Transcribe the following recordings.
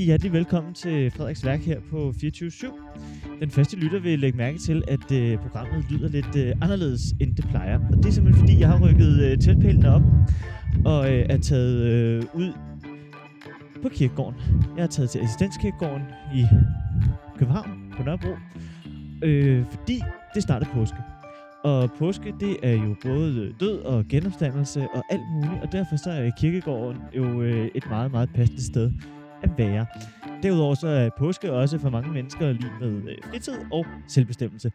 Rigtig hjertelig velkommen til Frederiks Værk her på 24.7. Den første lytter vil lægge mærke til, at øh, programmet lyder lidt øh, anderledes, end det plejer. Og det er simpelthen fordi, jeg har rykket øh, teltpælene op og øh, er taget øh, ud på kirkegården. Jeg har taget til assistenskirkegården i København på Nørrebro, øh, fordi det starter påske. Og påske, det er jo både død og genopstandelse og alt muligt, og derfor så er kirkegården jo øh, et meget, meget passende sted at være. Derudover så er påske også for mange mennesker lige med øh, fritid og selvbestemmelse.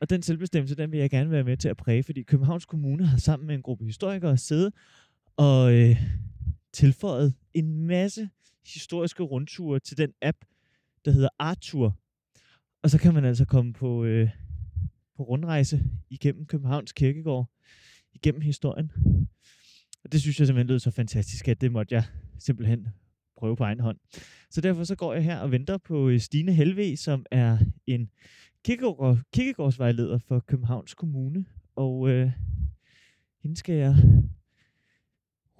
Og den selvbestemmelse, den vil jeg gerne være med til at præge, fordi Københavns Kommune har sammen med en gruppe historikere siddet og øh, tilføjet en masse historiske rundture til den app, der hedder Artur. Og så kan man altså komme på, øh, på rundrejse igennem Københavns Kirkegård, igennem historien. Og det synes jeg simpelthen lød så fantastisk, at det måtte jeg simpelthen prøve på egen hånd. Så derfor så går jeg her og venter på øh, Stine Helve, som er en kirkegård, kirkegårdsvejleder for Københavns Kommune. Og øh, hende skal jeg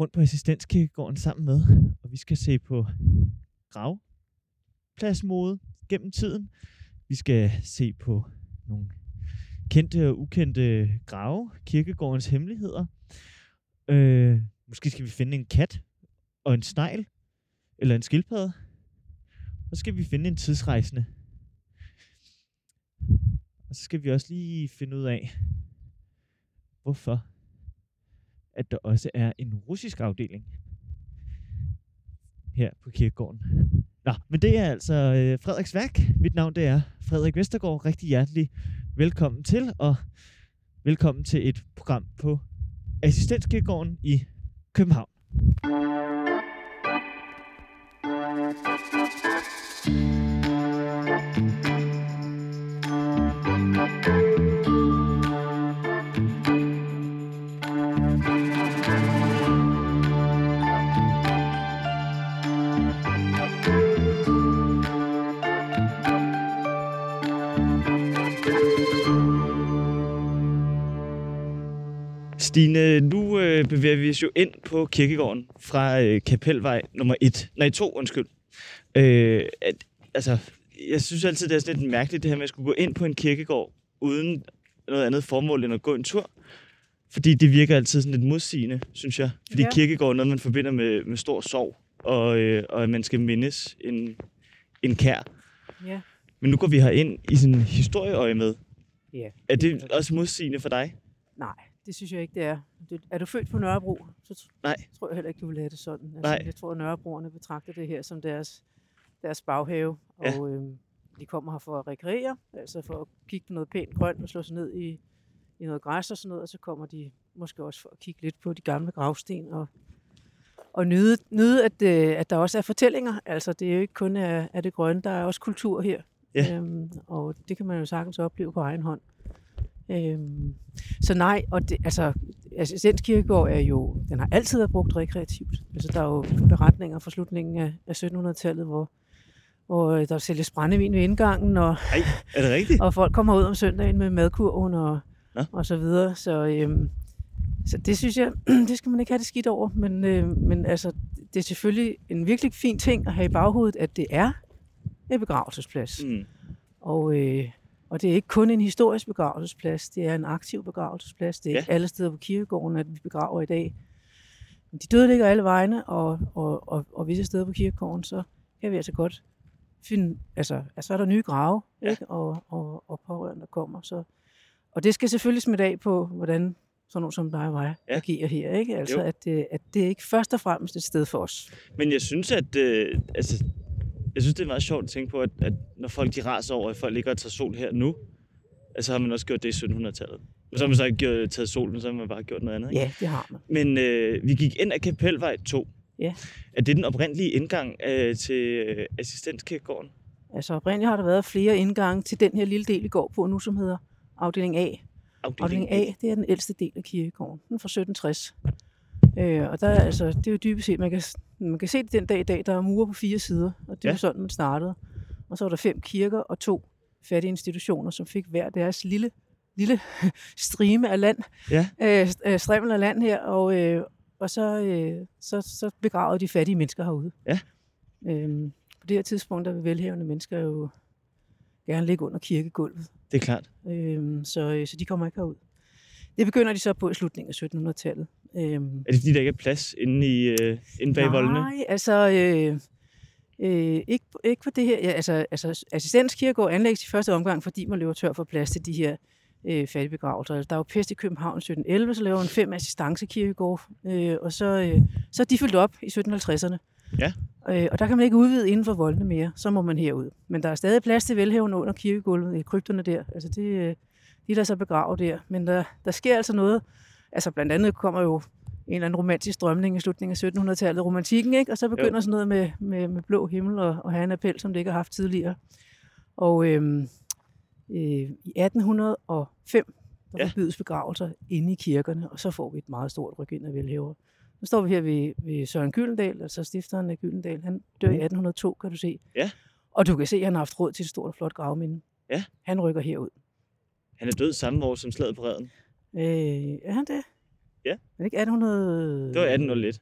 rundt på assistenskirkegården sammen med, og vi skal se på gravpladsmode gennem tiden. Vi skal se på nogle kendte og ukendte grave, kirkegårdens hemmeligheder. Øh, måske skal vi finde en kat og en snegl, eller en skildpadde. Og så skal vi finde en tidsrejsende. Og så skal vi også lige finde ud af, hvorfor at der også er en russisk afdeling her på kirkegården. Nå, men det er altså øh, Frederiks værk. Mit navn det er Frederik Vestergaard. Rigtig hjertelig velkommen til, og velkommen til et program på Assistenskirkegården i København. Stine, nu øh, bevæger vi os jo ind på kirkegården fra øh, Kapelvej nummer 1. Nej, 2, undskyld. Øh, at, altså, jeg synes altid, det er sådan lidt mærkeligt, det her med at skulle gå ind på en kirkegård, uden noget andet formål end at gå en tur. Fordi det virker altid sådan lidt modsigende, synes jeg. Fordi ja. kirkegård er noget, man forbinder med, med stor sorg, og, øh, og at man skal mindes en, en kær. Ja. Men nu går vi her ind i sådan en historieøje med. Ja. Er det også modsigende for dig? Nej, det synes jeg ikke, det er. Er du født på Nørrebro, så Nej. tror jeg heller ikke, du vil have det sådan. Altså, Nej. Jeg tror, at Nørrebroerne betragter det her som deres, deres baghave. Ja. Og øhm, de kommer her for at rekreere, altså for at kigge på noget pænt grønt og slå sig ned i, i noget græs og sådan noget. Og så kommer de måske også for at kigge lidt på de gamle gravsten og, og nyde, nyde at, øh, at der også er fortællinger. Altså, det er jo ikke kun af, af det grønne, der er også kultur her. Ja. Øhm, og det kan man jo sagtens opleve på egen hånd. Øhm, så nej, og det, altså, Assistenskirkegård er jo, den har altid været brugt rekreativt. Altså, der er jo beretninger fra slutningen af, af 1700-tallet, hvor, hvor øh, der sælges brændevin ved indgangen, og, Nej, er det rigtigt? og folk kommer ud om søndagen med madkurven og, Nå. og så videre. Så, øhm, så det synes jeg, det skal man ikke have det skidt over. Men, øh, men altså, det er selvfølgelig en virkelig fin ting at have i baghovedet, at det er en begravelsesplads. Mm. Og, øh, og det er ikke kun en historisk begravelsesplads, det er en aktiv begravelsesplads. Det er ja. ikke alle steder på kirkegården, at vi begraver i dag. Men de døde ligger alle vegne, og, og, og, og visse steder på kirkegården, så kan vi altså godt finde, altså, altså er der nye grave, Ja. ikke? Og, og, og pårørende, der kommer. Så. Og det skal selvfølgelig smitte af på, hvordan sådan nogen som dig og mig Ja. agerer her. Ikke? Altså, Jo. at, det, at det er ikke først og fremmest et sted for os. Men jeg synes, at øh, altså, jeg synes, det er meget sjovt at tænke på, at, at når folk de raser over, at folk ligger og tager sol her nu, altså har man også gjort det i 1700-tallet. Men så har man så ikke taget solen, så har man bare gjort noget andet. Ikke? Ja, det har man. Men øh, vi gik ind ad Kapelvej 2. Ja. Er det den oprindelige indgang øh, til øh, assistenskirkegården? Altså oprindeligt har der været flere indgange til den her lille del, vi går på nu, som hedder afdeling A. Afdeling A, det er den ældste del af kirkegården. Den fra 1760. Øh, og der er, altså, det er jo dybest set, man kan, man kan se det den dag i dag, der er mure på fire sider, og det Ja. var sådan, man startede. Og så var der fem kirker og to fattige institutioner, som fik hver deres lille, lille strime af land, Ja. øh, øh, strimmel af land her, og, øh, og så, øh, så, så begravede de fattige mennesker herude. Ja. Øhm, på det her tidspunkt, der vil velhavende mennesker jo gerne ligge under kirkegulvet. Det er klart. Øhm, så, øh, så de kommer ikke herud. Det begynder de så på i slutningen af 1700-tallet. Øhm, Er det fordi, der ikke er plads inde, i, øh, inde bag voldene? Nej, altså... Øh, øh, ikke, ikke på det her. Ja, altså, altså assistenskirkegård anlægges i første omgang, fordi man løber tør for plads til de her øh, fattigbegravelser. Der er jo pest i København i 1711, så laver man fem assistancekirkegård, øh, og så, øh, så er de fyldt op i 1750'erne. Ja. Øh, og der kan man ikke udvide inden for voldene mere, så må man herud. Men der er stadig plads til velhaven under kirkegulvet i krypterne der. Altså det, øh, de er der så begravet der. Men der, der sker altså noget. Altså blandt andet kommer jo en eller anden romantisk strømning i slutningen af 1700-tallet, romantikken, ikke? Og så begynder jo. sådan noget med, med, med blå himmel og, og have en appel, som det ikke har haft tidligere. Og øhm, øh, i 1805, der Ja. forbydes begravelser inde i kirkerne, og så får vi et meget stort ryk ind af velhæver. Nu står vi her ved, ved Søren Gyldendal, altså stifteren af Gyldendal. Han dør i 1802, kan du se. Ja. Og du kan se, at han har haft råd til et stort og flot gravminde. Ja. Han rykker herud. Han er død samme år som slaget på redden. Øh, er han det? Ja. Er det ikke 1800? Det var 1801.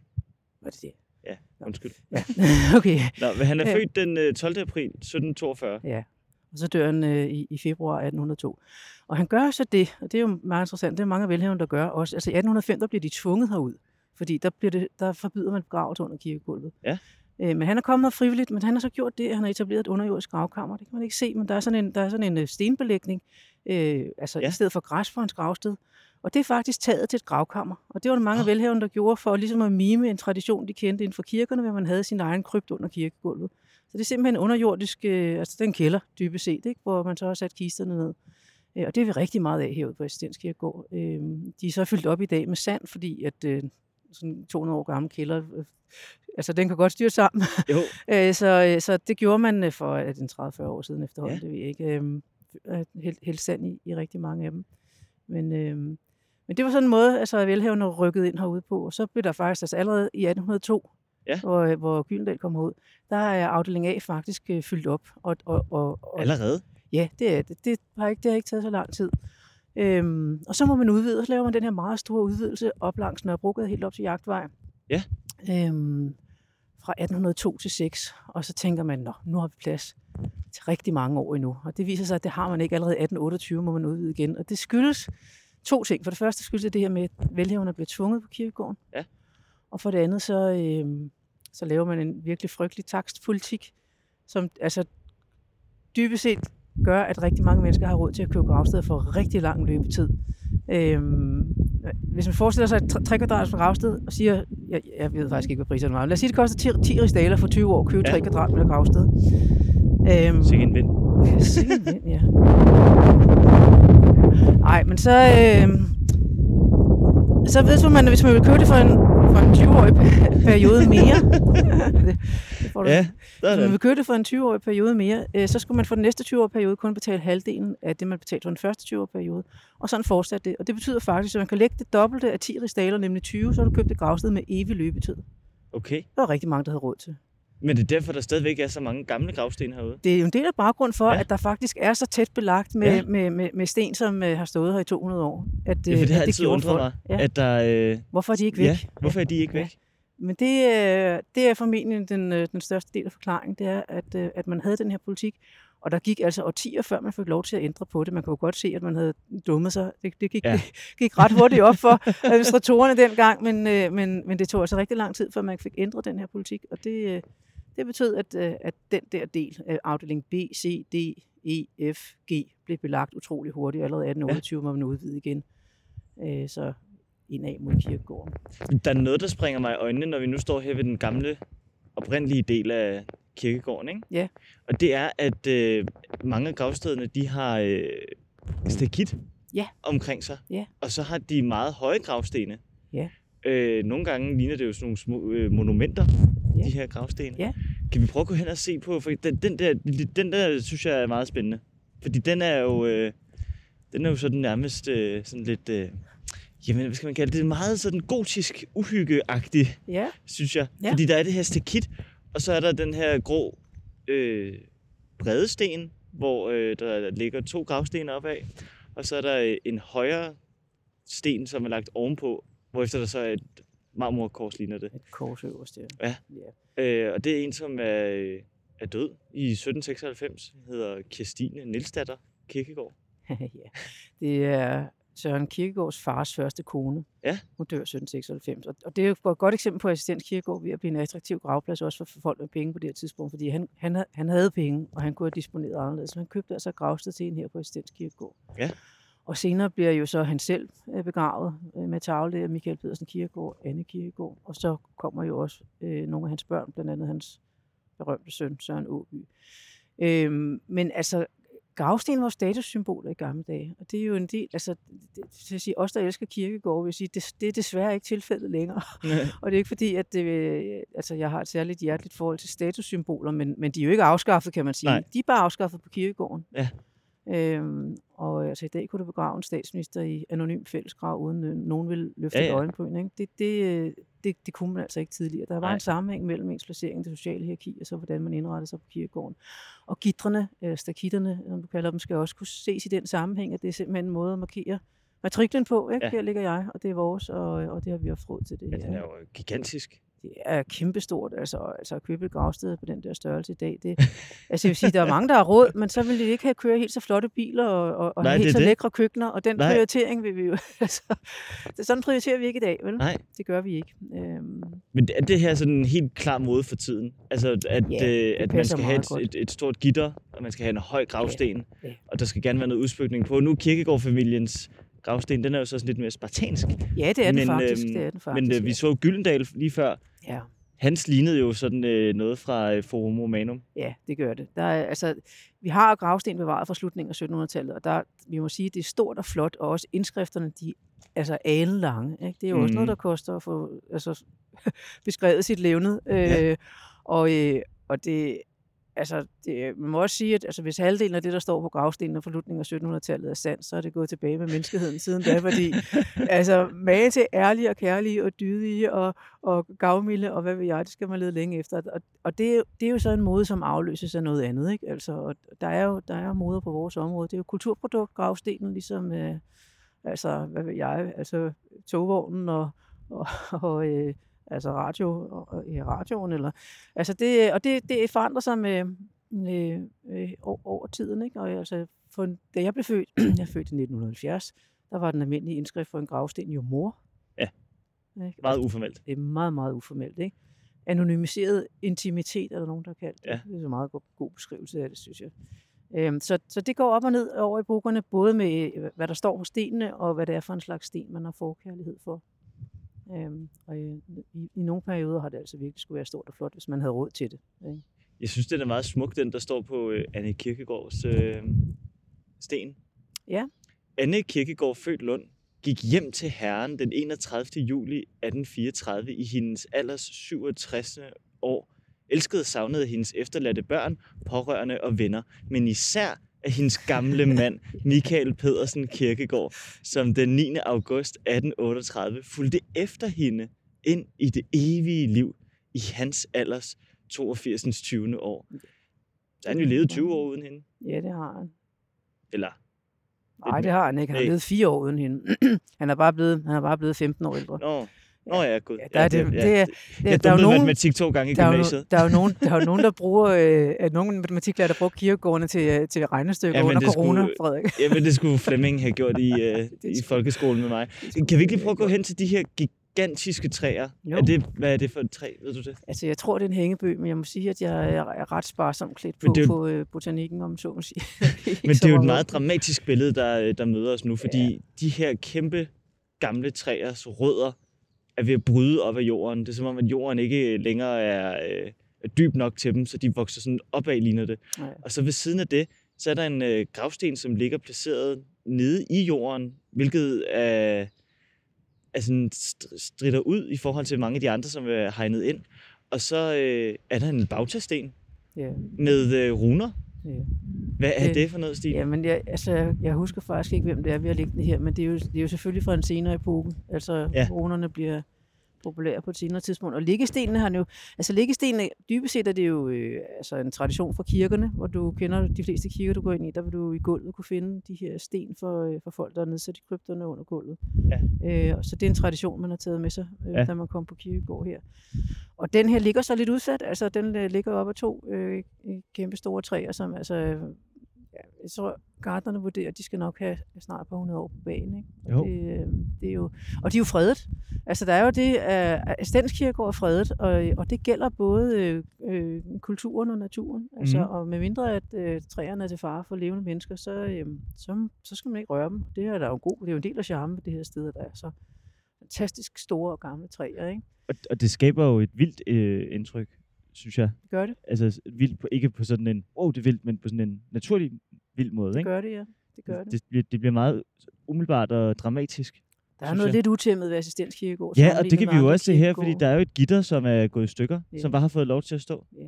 Var det det? Ja, undskyld. Ja. okay. Nå, men han er født den øh, 12. april 1742. Ja. Og så dør han øh, i, i februar 1802. Og han gør så det, og det er jo meget interessant, det er mange af velhaverne, der gør også. Altså i 1805, der bliver de tvunget herud, fordi der, bliver det, der forbyder man begravelse under kirkegulvet. Ja. Øh, men han er kommet her frivilligt, men han har så gjort det, at han har etableret et underjordisk gravkammer. Det kan man ikke se, men der er sådan en, der er sådan en øh, stenbelægning, øh, altså Ja. ja. i stedet for græs for hans gravsted. Og det er faktisk taget til et gravkammer. Og det var der mange af Nå. velhaverne, der gjorde for ligesom at mime en tradition, de kendte inden for kirkerne, hvor man havde sin egen krypt under kirkegulvet. Så det er simpelthen underjordisk, øh, altså den kælder dybest set, ikke? hvor man så har sat kisterne ned. Øh, og det er vi rigtig meget af herude på Assistenskirkegård. Øh, de er så fyldt op i dag med sand, fordi at øh, sådan en 200 år gammel kælder, øh, altså den kan godt styre sammen. Jo, Øh, så, øh, så det gjorde man øh, for er det en 30-40 år siden efterhånden, Ja. det ved jeg ikke. Øh, helt, sand i, i rigtig mange af dem. Men, øh, men det var sådan en måde, altså velhavende rykkede ind herude på. Og så blev der faktisk, altså allerede i 1802, Ja. hvor, øh, hvor Gyldendal kom herud, der er afdeling A faktisk øh, fyldt op. Og, og, og, og, allerede. Ja, det er det. Det har ikke, det har ikke taget så lang tid. Øhm, og så må man udvide, og så laver man den her meget store udvidelse op langs Nørrebrogade helt op til Jagtvej. Ja. Øhm, fra 1802 til 6, og så tænker man, Nå, nu har vi plads til rigtig mange år endnu. Og det viser sig, at det har man ikke. Allerede i 1828 må man udvide igen. Og det skyldes to ting. For det første skyldes det det her med, at velhaverne bliver tvunget på kirkegården. Ja. Og for det andet, så, øhm, så laver man en virkelig frygtelig takstpolitik, som altså dybest set gør, at rigtig mange mennesker har råd til at købe gravsteder for rigtig lang løbetid. Øhm, hvis man forestiller sig et 3 kvadrat gravsted og siger, jeg, jeg ved faktisk ikke, hvad priserne var, lad os sige, det koster 10, 10 rigsdaler for 20 år at købe Ja. ja. 3 kvadratmeter gravsted. Øhm, Sikke en vind. Sikke en vind, ja. Nej, men så, øh, så ved du, man, hvis man vil købe det for en, for en 20-årig pe- periode mere, det, det får du. Ja, Hvis man vil købe det for en 20-årig periode mere, øh, så skulle man for den næste 20-årige periode kun betale halvdelen af det, man betalte for den første 20-årige periode. Og sådan fortsat det. Og det betyder faktisk, at man kan lægge det dobbelte af 10 rigsdaler, nemlig 20, så har du købt et gravsted med evig løbetid. Det Okay. var rigtig mange, der havde råd til. Men det er derfor, der stadigvæk er så mange gamle gravsten herude. Det er jo en del af baggrund for, Ja. ja. at der faktisk er så tæt belagt med, Ja. ja. med, med, med sten, som uh, har stået her i 200 år. At, Ja, for det har at altid undret mig, Ja. at der... Øh, Hvorfor er de ikke væk? Ja, hvorfor er de ikke Ja. væk? Men det, øh, det er formentlig den, øh, den største del af forklaringen, det er, at, øh, at man havde den her politik, og der gik altså årtier, før man fik lov til at ændre på det. Man kunne jo godt se, at man havde dummet sig. Det, det gik, Ja. ja. gik ret hurtigt op for administratorerne dengang, men, øh, men, men det tog altså rigtig lang tid, før man fik ændret den her politik, og det, øh, det betød, at, øh, at den der del af afdeling B, C, D, E, F, G blev belagt utrolig hurtigt. Allerede 1828 må man udvide igen. Øh, så indad mod kirkegården. Der er noget, der springer mig i øjnene, når vi nu står her ved den gamle, oprindelige del af kirkegården, ikke? Ja. Og det er, at øh, mange af gravstederne, de har øh, stakit Ja. omkring sig. Ja. Og så har de meget høje gravstene. Ja. Øh, nogle gange ligner det jo sådan nogle små øh, monumenter, Ja. de her gravstene. Ja. Kan vi prøve at gå hen og se på, for den, den, der, den der synes jeg er meget spændende. Fordi den er jo, øh, den er jo sådan nærmest øh, sådan lidt, øh, jamen hvad skal man kalde det, det er meget sådan gotisk uhyggeagtig, Ja, synes jeg. Ja. Fordi der er det her stakit, og så er der den her grå øh, brede sten, hvor øh, der ligger to gravsten opad, og så er der øh, en højre sten, som er lagt ovenpå, hvorefter der så er et marmorkors, ligner det. et kors øverst, ja. Ja. ja. Øh, og det er en, som er, øh, er død i 1796. Hun hedder Kirstine Nielsdatter Kirkegaard. ja. Det er Søren Kierkegaards fars første kone. Ja. Hun dør i 1796. Og, det er jo et godt eksempel på assistent Kierkegaard ved at blive en attraktiv gravplads også for folk med penge på det her tidspunkt, fordi han, han, han havde penge, og han kunne have disponeret anderledes. Så han købte altså gravsted til en her på assistent Kierkegaard. Ja. Og senere bliver jo så han selv øh, begravet øh, med tavle af Michael Pedersen Kierkegaard, Anne Kierkegaard. Og så kommer jo også øh, nogle af hans børn, blandt andet hans berømte søn, Søren Åby. Øhm, men altså, gravsten var statussymboler i gamle dage, og det er jo en del, altså, det, vil sige, os der elsker kirkegård, vil sige, det, det er desværre ikke tilfældet længere. og det er ikke fordi, at det, øh, altså, jeg har et særligt hjerteligt forhold til statussymboler, men, men de er jo ikke afskaffet, kan man sige. Nej. De er bare afskaffet på kirkegården. Ja. Øhm, og altså, i dag kunne du begrave en statsminister i anonym fællesgrav, uden øh, nogen vil løfte Ja, ja, et øjenbryn. Ikke? Det, det, øh, det, det kunne man altså ikke tidligere. Der var Nej. en sammenhæng mellem ens placering i det sociale hierarki, og så hvordan man indrettede sig på kirkegården. Og gitrene, eller stakitterne, som du kalder dem, skal også kunne ses i den sammenhæng, at det er simpelthen en måde at markere matriklen på. Ikke? Ja. Her ligger jeg, og det er vores, og, og det har vi haft råd til det Ja, den er jo gigantisk. Det er kæmpestort, altså, altså et gravsted på den der størrelse i dag. Det, altså jeg vil sige, der er mange, der har råd, men så vil de ikke have køre helt så flotte biler og, og, og Nej, helt så det. lækre køkkener, og den Nej. prioritering vil vi jo, altså, det, sådan prioriterer vi ikke i dag, vel? Nej. Det gør vi ikke. Øhm, Men er det her sådan en helt klar måde for tiden? Altså, at, Ja, øh, at man skal have et, et, et stort gitter, og man skal have en høj gravsten, Ja, ja. og der skal gerne være noget udsmykning på. Nu er Kirkegaard-familiens gravsten, den er jo så sådan lidt mere spartansk. ja, det er den men, faktisk. øhm, det er den faktisk Men øh, vi så Gyldendal lige før. Ja. Hans lignede jo sådan øh, noget fra øh, Forum Romanum. Ja, det gør det. Der er, altså, vi har gravsten bevaret fra slutningen af 1700-tallet, og der, vi må sige, at det er stort og flot, og også indskrifterne, de altså alenlange. Ikke? Det er jo mm. også noget, Mhm. der koster at få altså, beskrevet sit levnet. Ja. Øh, og, øh, og det, altså, det, man må også sige, at altså, hvis halvdelen af det, der står på gravstenen fra slutningen af 1700-tallet er sandt, så er det gået tilbage med menneskeheden siden da, fordi altså, mage til ærlige og kærlige og dydige og, og gavmilde og hvad ved jeg, det skal man lede længe efter. Og, og det, er jo- det er jo så en måde, som afløses af noget andet. Ikke? Altså, og der er jo der er moder på vores område. Det er jo kulturprodukt, gravstenen, ligesom øh, altså, hvad ved jeg, altså togvognen og, og, og øh, altså radio, og, ja, radioen. Eller, altså det, og det, det forandrer sig med, med øh, over, tiden. Ikke? Og altså, for, da jeg blev født, jeg er født i 1970, der var den almindelige indskrift for en gravsten jo mor. Ja. Ikke? Meget uformelt. Det er meget, meget uformelt, ikke? Anonymiseret intimitet, er der nogen, der har kaldt det. Ja. Det er en meget god, god beskrivelse af det, synes jeg. Øhm, så, så det går op og ned over i bukkerne, både med, øh, hvad der står på stenene, og hvad det er for en slags sten, man har forkærlighed for. Øhm, og i, i, i nogle perioder har det altså virkelig skulle være stort og flot, hvis man havde råd til det. Ikke? Jeg synes, den er meget smuk, den der står på øh, Anne Kirkegaards øh, sten. Ja. Anne Kirkegaard, født Lund, gik hjem til herren den 31. juli 1834 i hendes alders 67. år. Elskede og savnede hendes efterladte børn, pårørende og venner, men især af hendes gamle mand, Michael Pedersen Kirkegaard, som den 9. august 1838 fulgte efter hende ind i det evige liv i hans alders 82. 20. år. Så han jo levet 20 år uden hende. Ja, det har han. Eller, Nej, det har han ikke. Han har levet fire år uden hende. han, er bare blevet, han er bare blevet 15 år ældre. nå, nå ja, gud. Ja, der er det, det, er, jeg der er jo nogen, matematik to gange i der er, jo, gymnasiet. der, er jo nogen, der er jo nogen, der bruger, øh, nogle matematiklærer, der bruger kirkegårdene til, øh, til regnestykker Ja, under det skulle- corona, Frederik. Jamen, det skulle Flemming have gjort i, øh, i folkeskolen med mig. Kan vi ikke lige prøve at gå hen til de her gigantiske træer? Jo. Er det, hvad er det for et træ, ved du det? Altså, jeg tror, det er en hængebøg, men jeg må sige, at jeg er, ret sparsom klædt på, jo- på øh, botanikken, om så må sige. Men det er jo et meget. dramatisk billede, der, der møder os nu, fordi de her kæmpe gamle træers rødder er ved at bryde op af jorden. Det er som om, at jorden ikke længere er, øh, er dyb nok til dem, så de vokser sådan opad, ligner det. Ja. Og så ved siden af det, så er der en øh, gravsten, som ligger placeret nede i jorden, hvilket er, st- strider ud i forhold til mange af de andre, som er hegnet ind. Og så øh, er der en bautasten Ja, med øh, runer. Ja. Hvad er Det- det for noget, Stine? ja, men jeg, altså, jeg- husker faktisk ikke, hvem det er, vi har liggende her, men det er jo, det er jo selvfølgelig fra en senere epoke. Altså, Ja. runerne bliver populære på et senere tidspunkt. Og liggestenene har jo, altså liggestenene, dybest set er det jo øh, altså en tradition fra kirkerne, hvor du kender de fleste kirker, du går ind i, der vil du i gulvet kunne finde de her sten for, øh, for folk, der er nedsat i krypterne under gulvet. Ja. Øh, så det er en tradition, man har taget med sig, øh, ja. da man kom på kirkegård her. Og den her ligger så lidt udsat, altså den øh, ligger op af to øh, kæmpe store træer, som altså ja, jeg tror, gardnerne vurderer, at de skal nok have snart par hundrede år på banen. Ikke? Jo. Det, øh, det er jo, og de er jo fredet. Altså, der er jo det, at Stenskirkegård er fredet, og, og det gælder både øh, kulturen og naturen. Altså, mm. Og med mindre at øh, træerne er til fare for levende mennesker, så, øh, så, så skal man ikke røre dem. Det er der jo god. Det er jo en del af charmen ved det her sted, der er så fantastisk store og gamle træer. Ikke? Og, og det skaber jo et vildt øh, indtryk synes jeg. Det gør det. Altså vildt på, ikke på sådan en, oh, det er vildt, men på sådan en naturlig vild måde. Det ikke? gør det, ja. Det gør det. Det, bliver, det bliver meget umiddelbart og dramatisk. Der er noget jeg. lidt utæmmet ved assistenskirkegård. Ja, og det kan vi jo også se her, fordi der er jo et gitter, som er gået i stykker, ja. som bare har fået lov til at stå. Ja.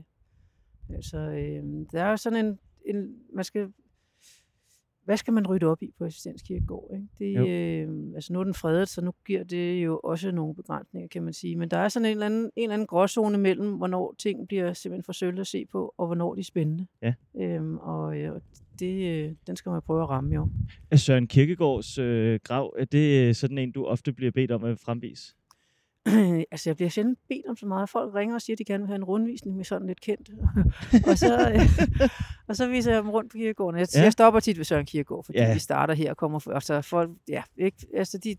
Altså, øh, der er sådan en, en, man skal hvad skal man rydde op i på assistenskirkegård? Ikke? Det, øh, altså nu er den fredet, så nu giver det jo også nogle begrænsninger, kan man sige. Men der er sådan en eller anden, en eller anden gråzone mellem, hvornår ting bliver simpelthen for at se på, og hvornår de er spændende. Ja. Øhm, og øh, det, øh, den skal man prøve at ramme jo. Er Søren Kirkegaards øh, grav, er det øh, sådan en, du ofte bliver bedt om at fremvise? altså, jeg bliver sjældent bedt om så meget. Folk ringer og siger, at de gerne vil have en rundvisning med sådan lidt kendt. og, så, øh, og så viser jeg dem rundt på kirkegården. Jeg, ja. jeg stopper tit ved Søren Kirkegård, fordi ja. vi starter her og kommer før. Så folk, ja, ikke, altså de,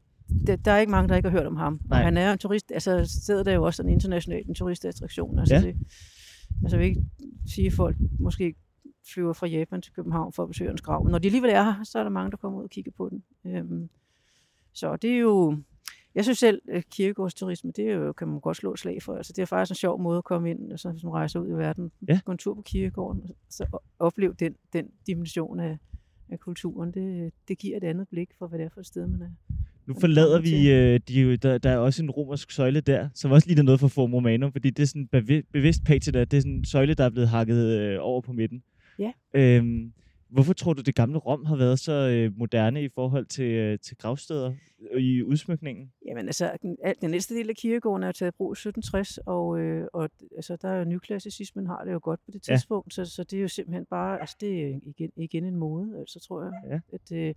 der, der er ikke mange, der ikke har hørt om ham. Nej. Og han er en turist, altså stedet er jo også en international en turistattraktion. Altså, ja. det, altså jeg vil ikke sige, at folk måske flyver fra Japan til København for at besøge hans grav. Men når de alligevel er her, så er der mange, der kommer ud og kigger på den. Øhm, så det er jo, jeg synes selv, at kirkegårdsturisme, det er jo, kan man godt slå et slag for. Altså, det er faktisk en sjov måde at komme ind, altså, hvis man rejser ud i verden, ja. gå en tur på kirkegården, og så opleve den, den dimension af, af kulturen. Det, det giver et andet blik for, hvad det er for et sted, man er. Nu forlader vi, øh, de, der, der er også en romersk søjle der, som også ligner noget for Forum Romanum, fordi det er sådan bevidst patina, det er sådan en søjle, der er blevet hakket øh, over på midten. Ja. Øhm, Hvorfor tror du, det gamle Rom har været så øh, moderne i forhold til, øh, til gravsteder i udsmykningen? Jamen altså, den, den næste del af kirkegården er jo taget i brug i 1760, og, øh, og altså, der er jo nyklassicismen har det jo godt på det tidspunkt, ja. så, så det er jo simpelthen bare, altså det er igen, igen en mode, altså tror jeg, ja. at øh,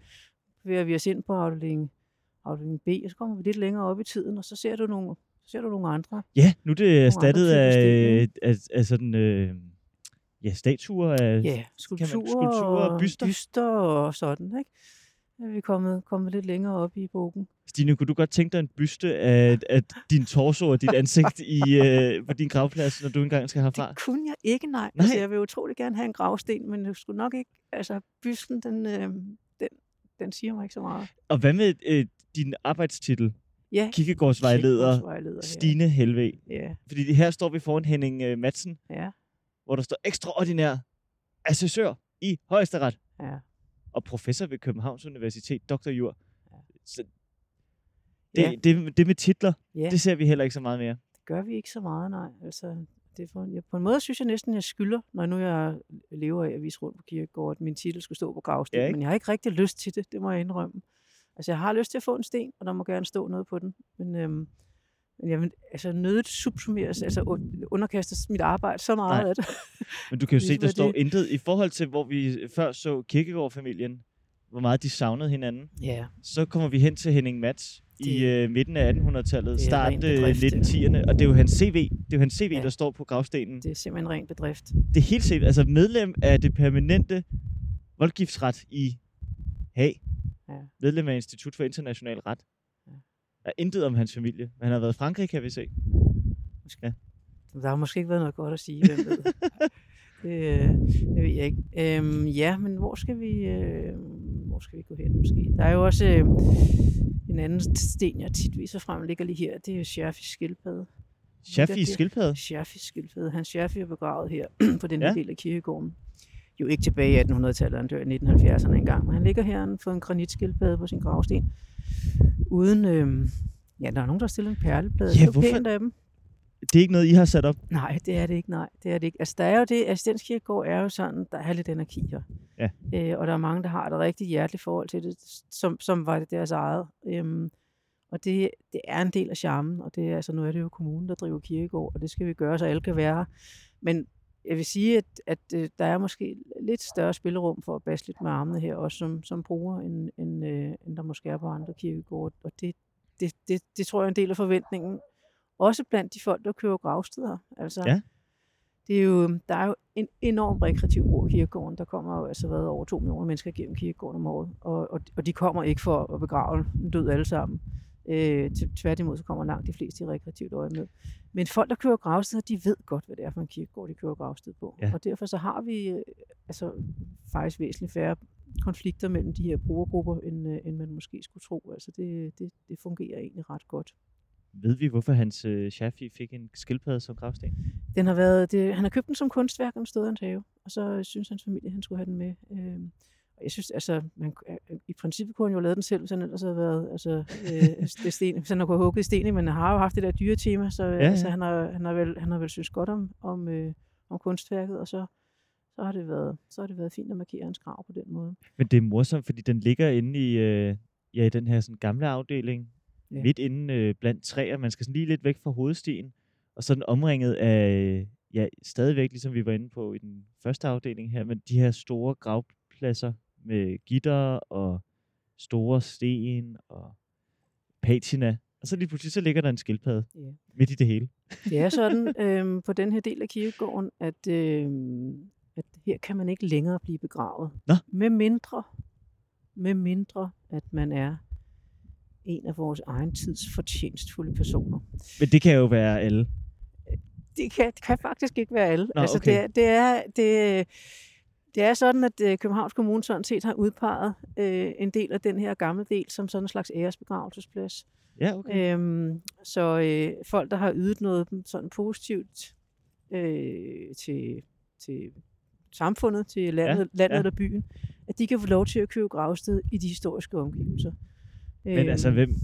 ved vi os ind på afdeling, afdeling B, så kommer vi lidt længere op i tiden, og så ser du nogle, så ser du nogle andre. Ja, nu er det erstattet af, af, af sådan... Øh ja, statuer af ja, skulpturer, man, skulpturer og byster. byster og sådan, ikke? Er vi kommet, kommet lidt længere op i bogen. Stine, kunne du godt tænke dig en byste af, af din torso og dit ansigt i, uh, på din gravplads, når du engang skal herfra? Det kunne jeg ikke, nej. nej. Altså, jeg vil utrolig gerne have en gravsten, men jeg skulle nok ikke... Altså, bysten, den, øh, den, den siger mig ikke så meget. Og hvad med øh, din arbejdstitel? Ja, Kikkegårdsvejleder, Stine ja. Helve. Ja. Fordi her står vi foran Henning uh, Madsen. Ja hvor der står ekstraordinær assessør i højesteret. Ja. Og professor ved Københavns Universitet, Dr. Jur. Ja. Så det, ja. det, det med titler, ja. det ser vi heller ikke så meget mere. Det gør vi ikke så meget, nej. Altså, det for, jeg, på en måde synes jeg næsten, jeg skylder, når nu jeg lever af at vise rundt på kirkegården, at min titel skulle stå på gravstenen. Ja, men jeg har ikke rigtig lyst til det, det må jeg indrømme. Altså, jeg har lyst til at få en sten, og der må gerne stå noget på den. Men øhm, men jeg vil altså nødigt subsumeres, altså underkastes mit arbejde så meget. Nej. At, Men du kan jo se, der står det. intet i forhold til, hvor vi før så Kirkegaard-familien, hvor meget de savnede hinanden. Ja. Så kommer vi hen til Henning Mats i uh, midten af 1800-tallet, start 1910'erne, og det er jo hans CV, det er jo hans CV, ja. der står på gravstenen. Det er simpelthen ren bedrift. Det er helt CV, altså medlem af det permanente voldgiftsret i Haag. Ja. Medlem af Institut for International Ret er intet om hans familie. Men han har været i Frankrig, kan vi se. Måske. Ja. Der har måske ikke været noget godt at sige, hvem ved. det, øh, det ved jeg ikke. Øhm, ja, men hvor skal vi øh, hvor skal vi gå hen måske? Der er jo også øh, en anden sten, jeg tit viser frem, ligger lige her. Det er jo Scherfis skildpadde. Scherfis skildpadde? Scherfis skildpadde. Hans Scherfi er begravet her på den ja. del af kirkegården. Jo ikke tilbage i 1800-tallet, han dør i 1970'erne engang, men han ligger her for en granitskildpadde på sin gravsten uden... Øh, ja, der er nogen, der stiller en perleplade. Ja, hvorfor? pænt af dem. Det er ikke noget, I har sat op? Nej, det er det ikke. Nej, det er det ikke. Altså, der er jo det, assistenskirkegård er jo sådan, der er lidt energi her. Ja. Øh, og der er mange, der har et rigtig hjerteligt forhold til det, som, som var det deres eget. Øhm, Og det, det er en del af charmen, og det er, altså, nu er det jo kommunen, der driver kirkegård, og det skal vi gøre, så alle kan være her. Men jeg vil sige, at, at øh, der er måske lidt større spillerum for at basse lidt med armene her, også som, som bruger, end, end, øh, end der måske er på andre kirkegårde. Og det, det, det, det tror jeg er en del af forventningen. Også blandt de folk, der kører gravsteder. Altså, Ja. det er jo, der er jo en enorm rekreativ brug af kirkegården. Der kommer jo altså været over 2 millioner mennesker gennem kirkegården om året. Og, og, og de kommer ikke for at begrave en død alle sammen. Øh, til- tværtimod så kommer langt de fleste i rekreativt øje med. Men folk, der kører gravsteder, de ved godt, hvad det er for en kirkegård, de kører gravsted på. Ja. Og derfor så har vi øh, altså, faktisk væsentligt færre konflikter mellem de her brugergrupper, end, øh, end man måske skulle tro. Altså det, det, det fungerer egentlig ret godt. Ved vi, hvorfor hans øh, Shaffi fik en skildpadde som gravsten? Den har været, det, han har købt den som kunstværk, i hans have, og så synes hans familie, at han skulle have den med. Og jeg synes, altså, man, øh, i princippet kunne han jo lave den selv, hvis han ellers havde været, altså, øh, det sten, hvis han har kunnet hugget i sten, men han har jo haft det der dyre tema, så ja, ja. altså, han, har, han, har vel, han har vel synes godt om, om, øh, om kunstværket, og så, så, har det været, så har det været fint at markere hans grav på den måde. Men det er morsomt, fordi den ligger inde i, øh, ja, i den her sådan, gamle afdeling, Ja. midt inde øh, blandt træer. Man skal sådan lige lidt væk fra hovedstien, og så den omringet af, ja, stadigvæk, ligesom vi var inde på i den første afdeling her, men de her store gravpladser med gitter og store sten og patina. Og så lige pludselig, så ligger der en skildpadde Ja. midt i det hele. Det er sådan øhm, på den her del af kirkegården, at, øhm, at her kan man ikke længere blive begravet. Nå. Med mindre, med mindre, at man er en af vores egen tids fortjenstfulde personer. Men det kan jo være alle. Det kan, det kan faktisk ikke være alle. Nå, altså, okay. det, er, det, er, det, det er sådan, at øh, Københavns Kommune sådan set har udpeget øh, en del af den her gamle del som sådan en slags æresbegravelsesplads. Ja, okay. Øhm, så øh, folk, der har ydet noget sådan positivt øh, til, til samfundet, til landet, ja, landet ja. eller byen, at de kan få lov til at købe gravsted i de historiske omgivelser. Men Øhm, altså, hvem?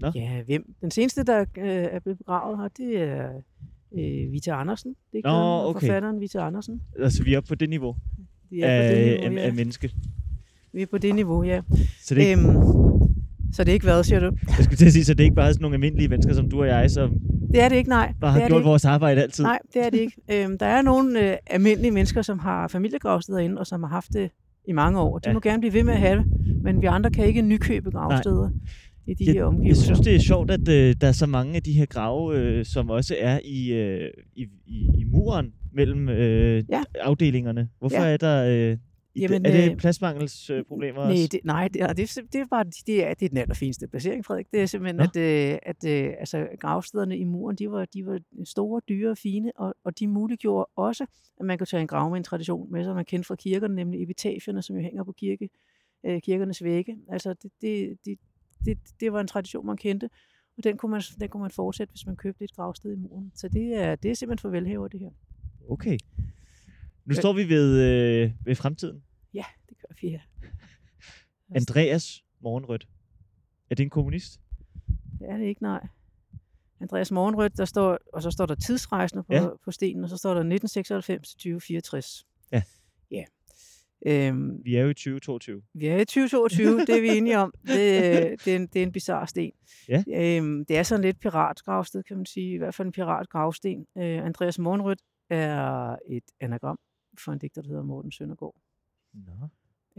Nå. Ja, hvem? Den seneste, der øh, er blevet begravet her, det er øh, Vita Andersen. Det er Nå, okay. forfatteren Vita Andersen. Altså, vi er oppe på det niveau Vi er, af, på det niveau, af, ja. af menneske. Vi er på det niveau, ja. Så det, er ikke, Øhm, så det er ikke hvad, siger du? jeg skulle til at sige, så det er ikke bare sådan nogle almindelige mennesker som du og jeg, som Det er det ikke, nej. bare det har er gjort det vores arbejde altid. Nej, det er det ikke. Øhm, der er nogle øh, almindelige mennesker, som har familiegravsteder inde, og som har haft det i mange år. De Ja. må gerne blive ved med at have det, men vi andre kan ikke nykøbe gravsteder i de her Jeg, jeg omgivelser. synes, det er sjovt, at øh, der er så mange af de her grave, øh, som også er i, øh, i, i, i muren mellem øh, Ja. afdelingerne. Hvorfor Ja. er der... Øh, Jamen, er det øh, pladsmangelsproblemer øh, også? det, nej det, er, det, er- det, er bare, det, er, det er den allerfineste placering, Frederik. Det er simpelthen, Nå. at, øh, at øh, altså, gravstederne i muren, de var, de var store, dyre og fine, og, og de muliggjorde også, at man kunne tage en grav med en tradition med, som man kendte fra kirkerne, nemlig epitafierne, som jo hænger på kirke, øh, kirkernes vægge. Altså, det, det, det, det, det var en tradition, man kendte, og den kunne man, den kunne man fortsætte, hvis man købte et gravsted i muren. Så det er, det er simpelthen for velhæver, det her. Okay. Nu Øh. står vi ved, øh, ved fremtiden. Ja, det gør vi her. Andreas Morgenrødt. Er det en kommunist? Det er det ikke, nej. Andreas Morgenrødt, der står, og så står der tidsrejsende på, Ja. på stenen, og så står der 1996 til 2064. Ja. Ja. Øhm, Vi er jo i 2022. vi er i 2022, det er vi enige om. Det, det, er en, det er en bizarre sten. Ja. Øhm, det er sådan lidt piratgravsted, kan man sige. I hvert fald en piratgravsten. Øh, Andreas Morgenrødt er et anagram for en digter, der hedder Morten Søndergaard. Nå.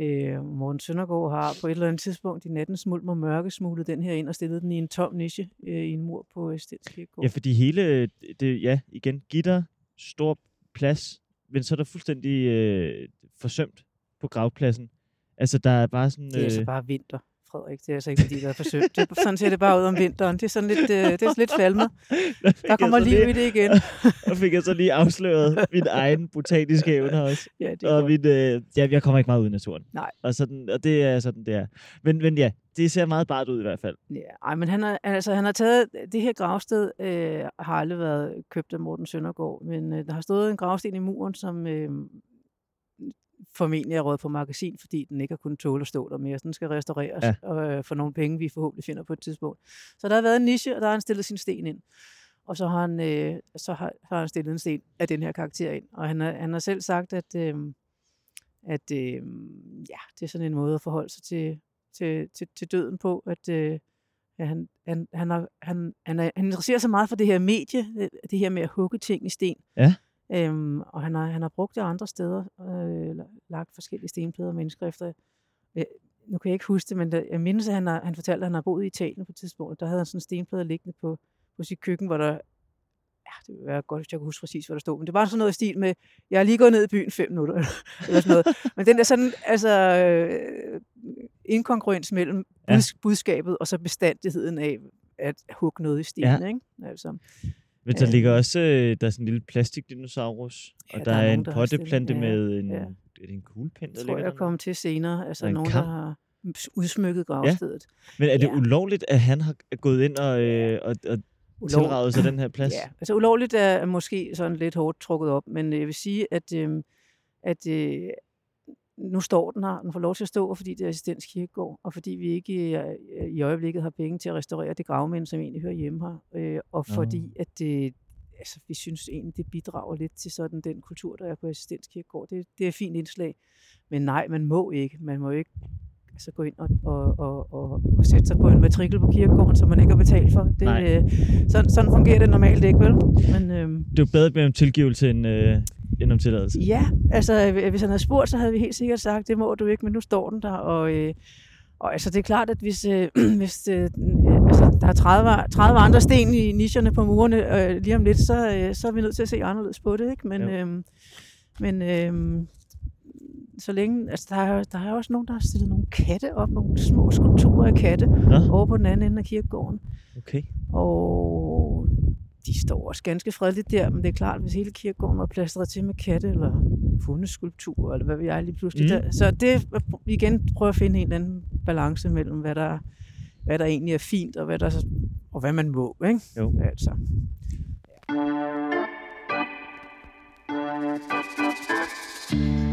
Øh, Morten Søndergaard har på et eller andet tidspunkt i natten smuld og mørke smuglet den her ind og stillet den i en tom niche øh, i en mur på øh, Stens Kirkegård. Ja, fordi hele, det, ja, igen, gitter, stor plads, men så er der fuldstændig øh, forsømt på gravpladsen. Altså, der er bare sådan... Det er altså øh, bare vinter, Frederik. Det er altså ikke, fordi der er forsøgt. Det er, sådan ser det bare ud om vinteren. Det er sådan lidt, øh, det er lidt falmet. der kommer liv lige, i det igen. Der fik jeg så lige afsløret min egen botaniske evne også. Ja, det Og min, øh, ja, jeg kommer ikke meget ud i naturen. Nej. Og, sådan, og det er sådan, det er. Men, men ja, det ser meget bart ud i hvert fald. Ja, ej, men han har, altså, han har taget, det her gravsted øh, har aldrig været købt af Morten Søndergaard, men øh, der har stået en gravsten i muren, som øh, formentlig er råd på magasin, fordi den ikke har kunnet tåle at stå der mere. Så den skal restaureres Ja. og, øh, for nogle penge, vi forhåbentlig finder på et tidspunkt. Så der har været en niche, og der har han stillet sin sten ind. Og så har han, øh, så har, har han stillet en sten af den her karakter ind. Og han har, han har selv sagt, at, øh, at øh, ja, det er sådan en måde at forholde sig til, til, til, til døden på, at, øh, Ja, han, han, han, har, han, han, er, han interesserer sig meget for det her medie, det, det her med at hugge ting i sten. Ja. Øhm, og han har, han har brugt det andre steder, øh, lagt forskellige stenplader med indskrifter. Øh, nu kan jeg ikke huske det, men der, jeg mindes, at han, har, han fortalte, at han har boet i Italien på et tidspunkt. Der havde han sådan en stenplade liggende på, på sit køkken, hvor der... Ja, det ville være godt, hvis jeg kunne huske præcis, hvad der stod. Men det var sådan noget i stil med, jeg er lige gået ned i byen fem minutter, eller sådan noget. Men den der sådan, altså, øh, inkongruens mellem Ja. buds, budskabet og så bestandigheden af at hugge noget i stenen, ja. ikke? Altså, Men der Øh. ligger også øh, der er sådan en lille plastikdinosaurus, Ja, og der der, er er en der potteplante ja, med en, ja. er det en kuglepind, der tror ligger jeg der? kommer til senere. Altså en nogen, kam. der har udsmykket gravstedet. Men er det Ja. ulovligt, at han har gået ind og, øh, og, og tilraget sig den her plads? Ja, altså ulovligt er er måske sådan lidt hårdt trukket op, men øh, jeg vil sige, at, øh, at øh, nu står den her, den får lov til at stå, fordi det er assistens kirkegård, og fordi vi ikke øh, i øjeblikket har penge til at restaurere det gravmænd, som egentlig hører hjemme her, øh, og Nå. fordi at øh, altså, vi synes egentlig, det bidrager lidt til sådan den kultur, der er på assistens kirkegård. Det, det er et fint indslag, men nej, man må ikke. Man må ikke altså, gå ind og, og, og, og, og sætte sig på en matrikel på kirkegården, som man ikke har betalt for. Det, Nej. øh, sådan, sådan fungerer det normalt ikke, vel? Men, øhm, Det er jo bedre bede om tilgivelse end, øh, end om tilladelse. ja, altså øh, hvis han havde spurgt, så havde vi helt sikkert sagt, det må du ikke, men nu står den der. Og, øh, og altså, det er klart, at hvis, øh, hvis øh, altså, der er 30, 30 andre sten i nicherne på murene øh, lige om lidt, så, øh, så er vi nødt til at se anderledes på det. Ikke? Men, Jo. øh, men øh, så længe, altså, der, er, der er også nogen, der har stillet nogle katte op, nogle små skulpturer af katte, Nå, over på den anden ende af kirkegården. okay. Og de står også ganske fredeligt der, men det er klart, hvis hele kirkegården var plastret til med katte eller fundeskulpturer, eller hvad vi er lige pludselig. Mm. Der. Så det igen prøve at finde en eller anden balance mellem, hvad der, hvad der egentlig er fint, og hvad, der, og hvad man må. Ikke? Jo. Altså. Hvilken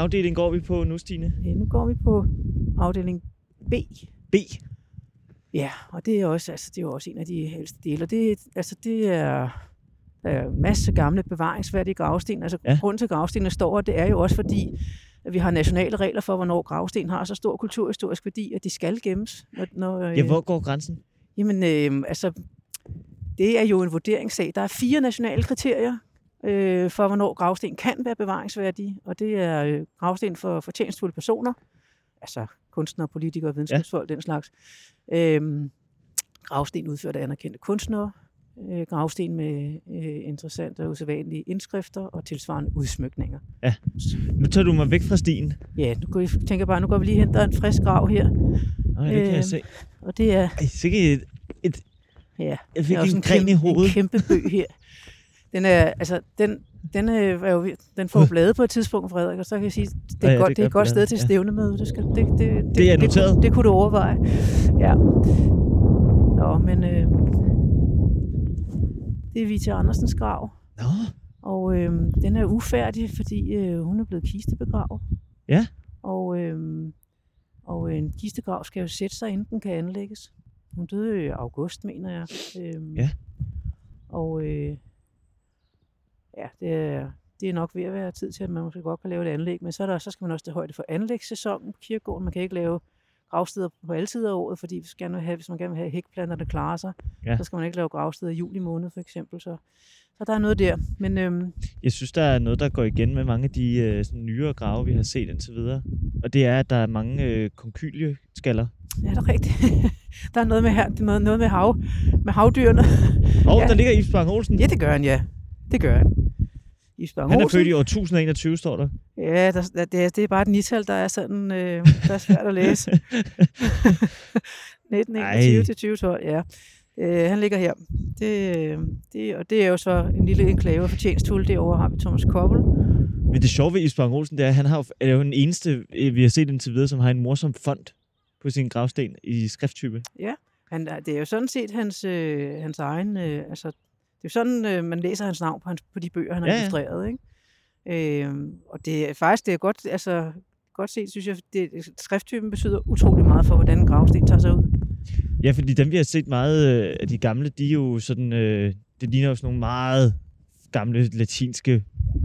afdeling går vi på nu, Stine? Ja, nu går vi på afdeling B. B. Ja, og det er også, altså, det er også en af de ældste dele. Og det, altså, det er, en masse gamle bevaringsværdige gravsten. Altså, Ja. grunden til, at gravstenene står, det er jo også fordi, at vi har nationale regler for, hvornår gravsten har så stor kulturhistorisk værdi, at de skal gemmes. Når, når, Ja, hvor går grænsen? Jamen, øh, altså, det er jo en vurderingssag. Der er fire nationale kriterier øh, for, hvornår gravsten kan være bevaringsværdige, og det er øh, gravsten for fortjenstfulde personer, altså kunstnere, politikere, videnskabsfolk, ja. den slags. Øh, gravsten udført af anerkendte kunstnere, øh, gravsten med øh, interessante og usædvanlige indskrifter og tilsvarende udsmykninger. Nu tager du mig væk fra stien. Ja, nu går, jeg tænker bare, nu går vi lige hen, der er en frisk grav her, Nej, det kan jeg Øh, se. og det er Ej, sikke et, et Ja, jeg fik også en gren i kæmpe, hovedet. En kæmpe bøg her. Den er, altså, den, den, øh, er jo, den får blade på et tidspunkt, Frederik, og så kan jeg sige, det er, Ja, ja, godt, det det er et godt sted til ja. stævnemøde. Det, skal, det, det, det, Det er det, noteret. det, det kunne du overveje. Ja. Nå, men øh, det er Vita Andersens grav, Nå, og øh, den er ufærdig, fordi øh, hun er blevet kistebegravet. Ja. Og, øh, og en kistegrav skal jo sætte sig, inden den kan anlægges. Hun døde i august, mener jeg. Øh, Ja. Og øh, ja, det er, det er nok ved at være tid til, at man måske godt kan lave et anlæg, men så, er der, så skal man også tage højde for anlægssæsonen på kirkegården. Man kan ikke lave gravsteder på alle tider af året, fordi hvis, gerne vil have, hvis man gerne vil have hækplanterne klare sig, Ja. så skal man ikke lave gravsteder i juli måned for eksempel. Så, så der er noget der. Men øhm, jeg synes, der er noget, der går igen med mange af de øh, sådan, nyere grave, vi har set indtil videre. Og det er, at der er mange øh, konkylieskaller. ja, det er rigtigt. der er noget med, her, er noget, med, hav, med havdyrene. Og Ja. der ligger Ibs Bang Olsen. ja, det gør han, ja. Det gør han. Isbjørn Han er født i år 1021, står der. Ja, der, det, er, det er bare et nital, der er sådan, øh, der er svært at læse. 1921 Ej. til 2012, ja. Øh, han ligger her. Det, øh, det, og det er jo så en lille enklave af fortjenstfuld. Derovre har vi Thomas Koppel. Men det sjove ved Ibs Bang Olsen, det er, at han har, er jo den eneste, øh, vi har set indtil videre, som har en morsom font på sin gravsten i skrifttype. Han, er- det er jo sådan set hans, øh, hans egen... Øh, altså, det er sådan, øh, man læser hans navn på, hans, på de bøger, han har Ja, illustreret. Ikke? Øh, og det er faktisk det er godt, altså, godt set, synes jeg, det, skrifttypen betyder utrolig meget for, hvordan en gravsten tager sig ud. Ja, fordi dem, vi har set meget øh, af de gamle, de er jo sådan, øh, det ligner jo sådan nogle meget gamle latinske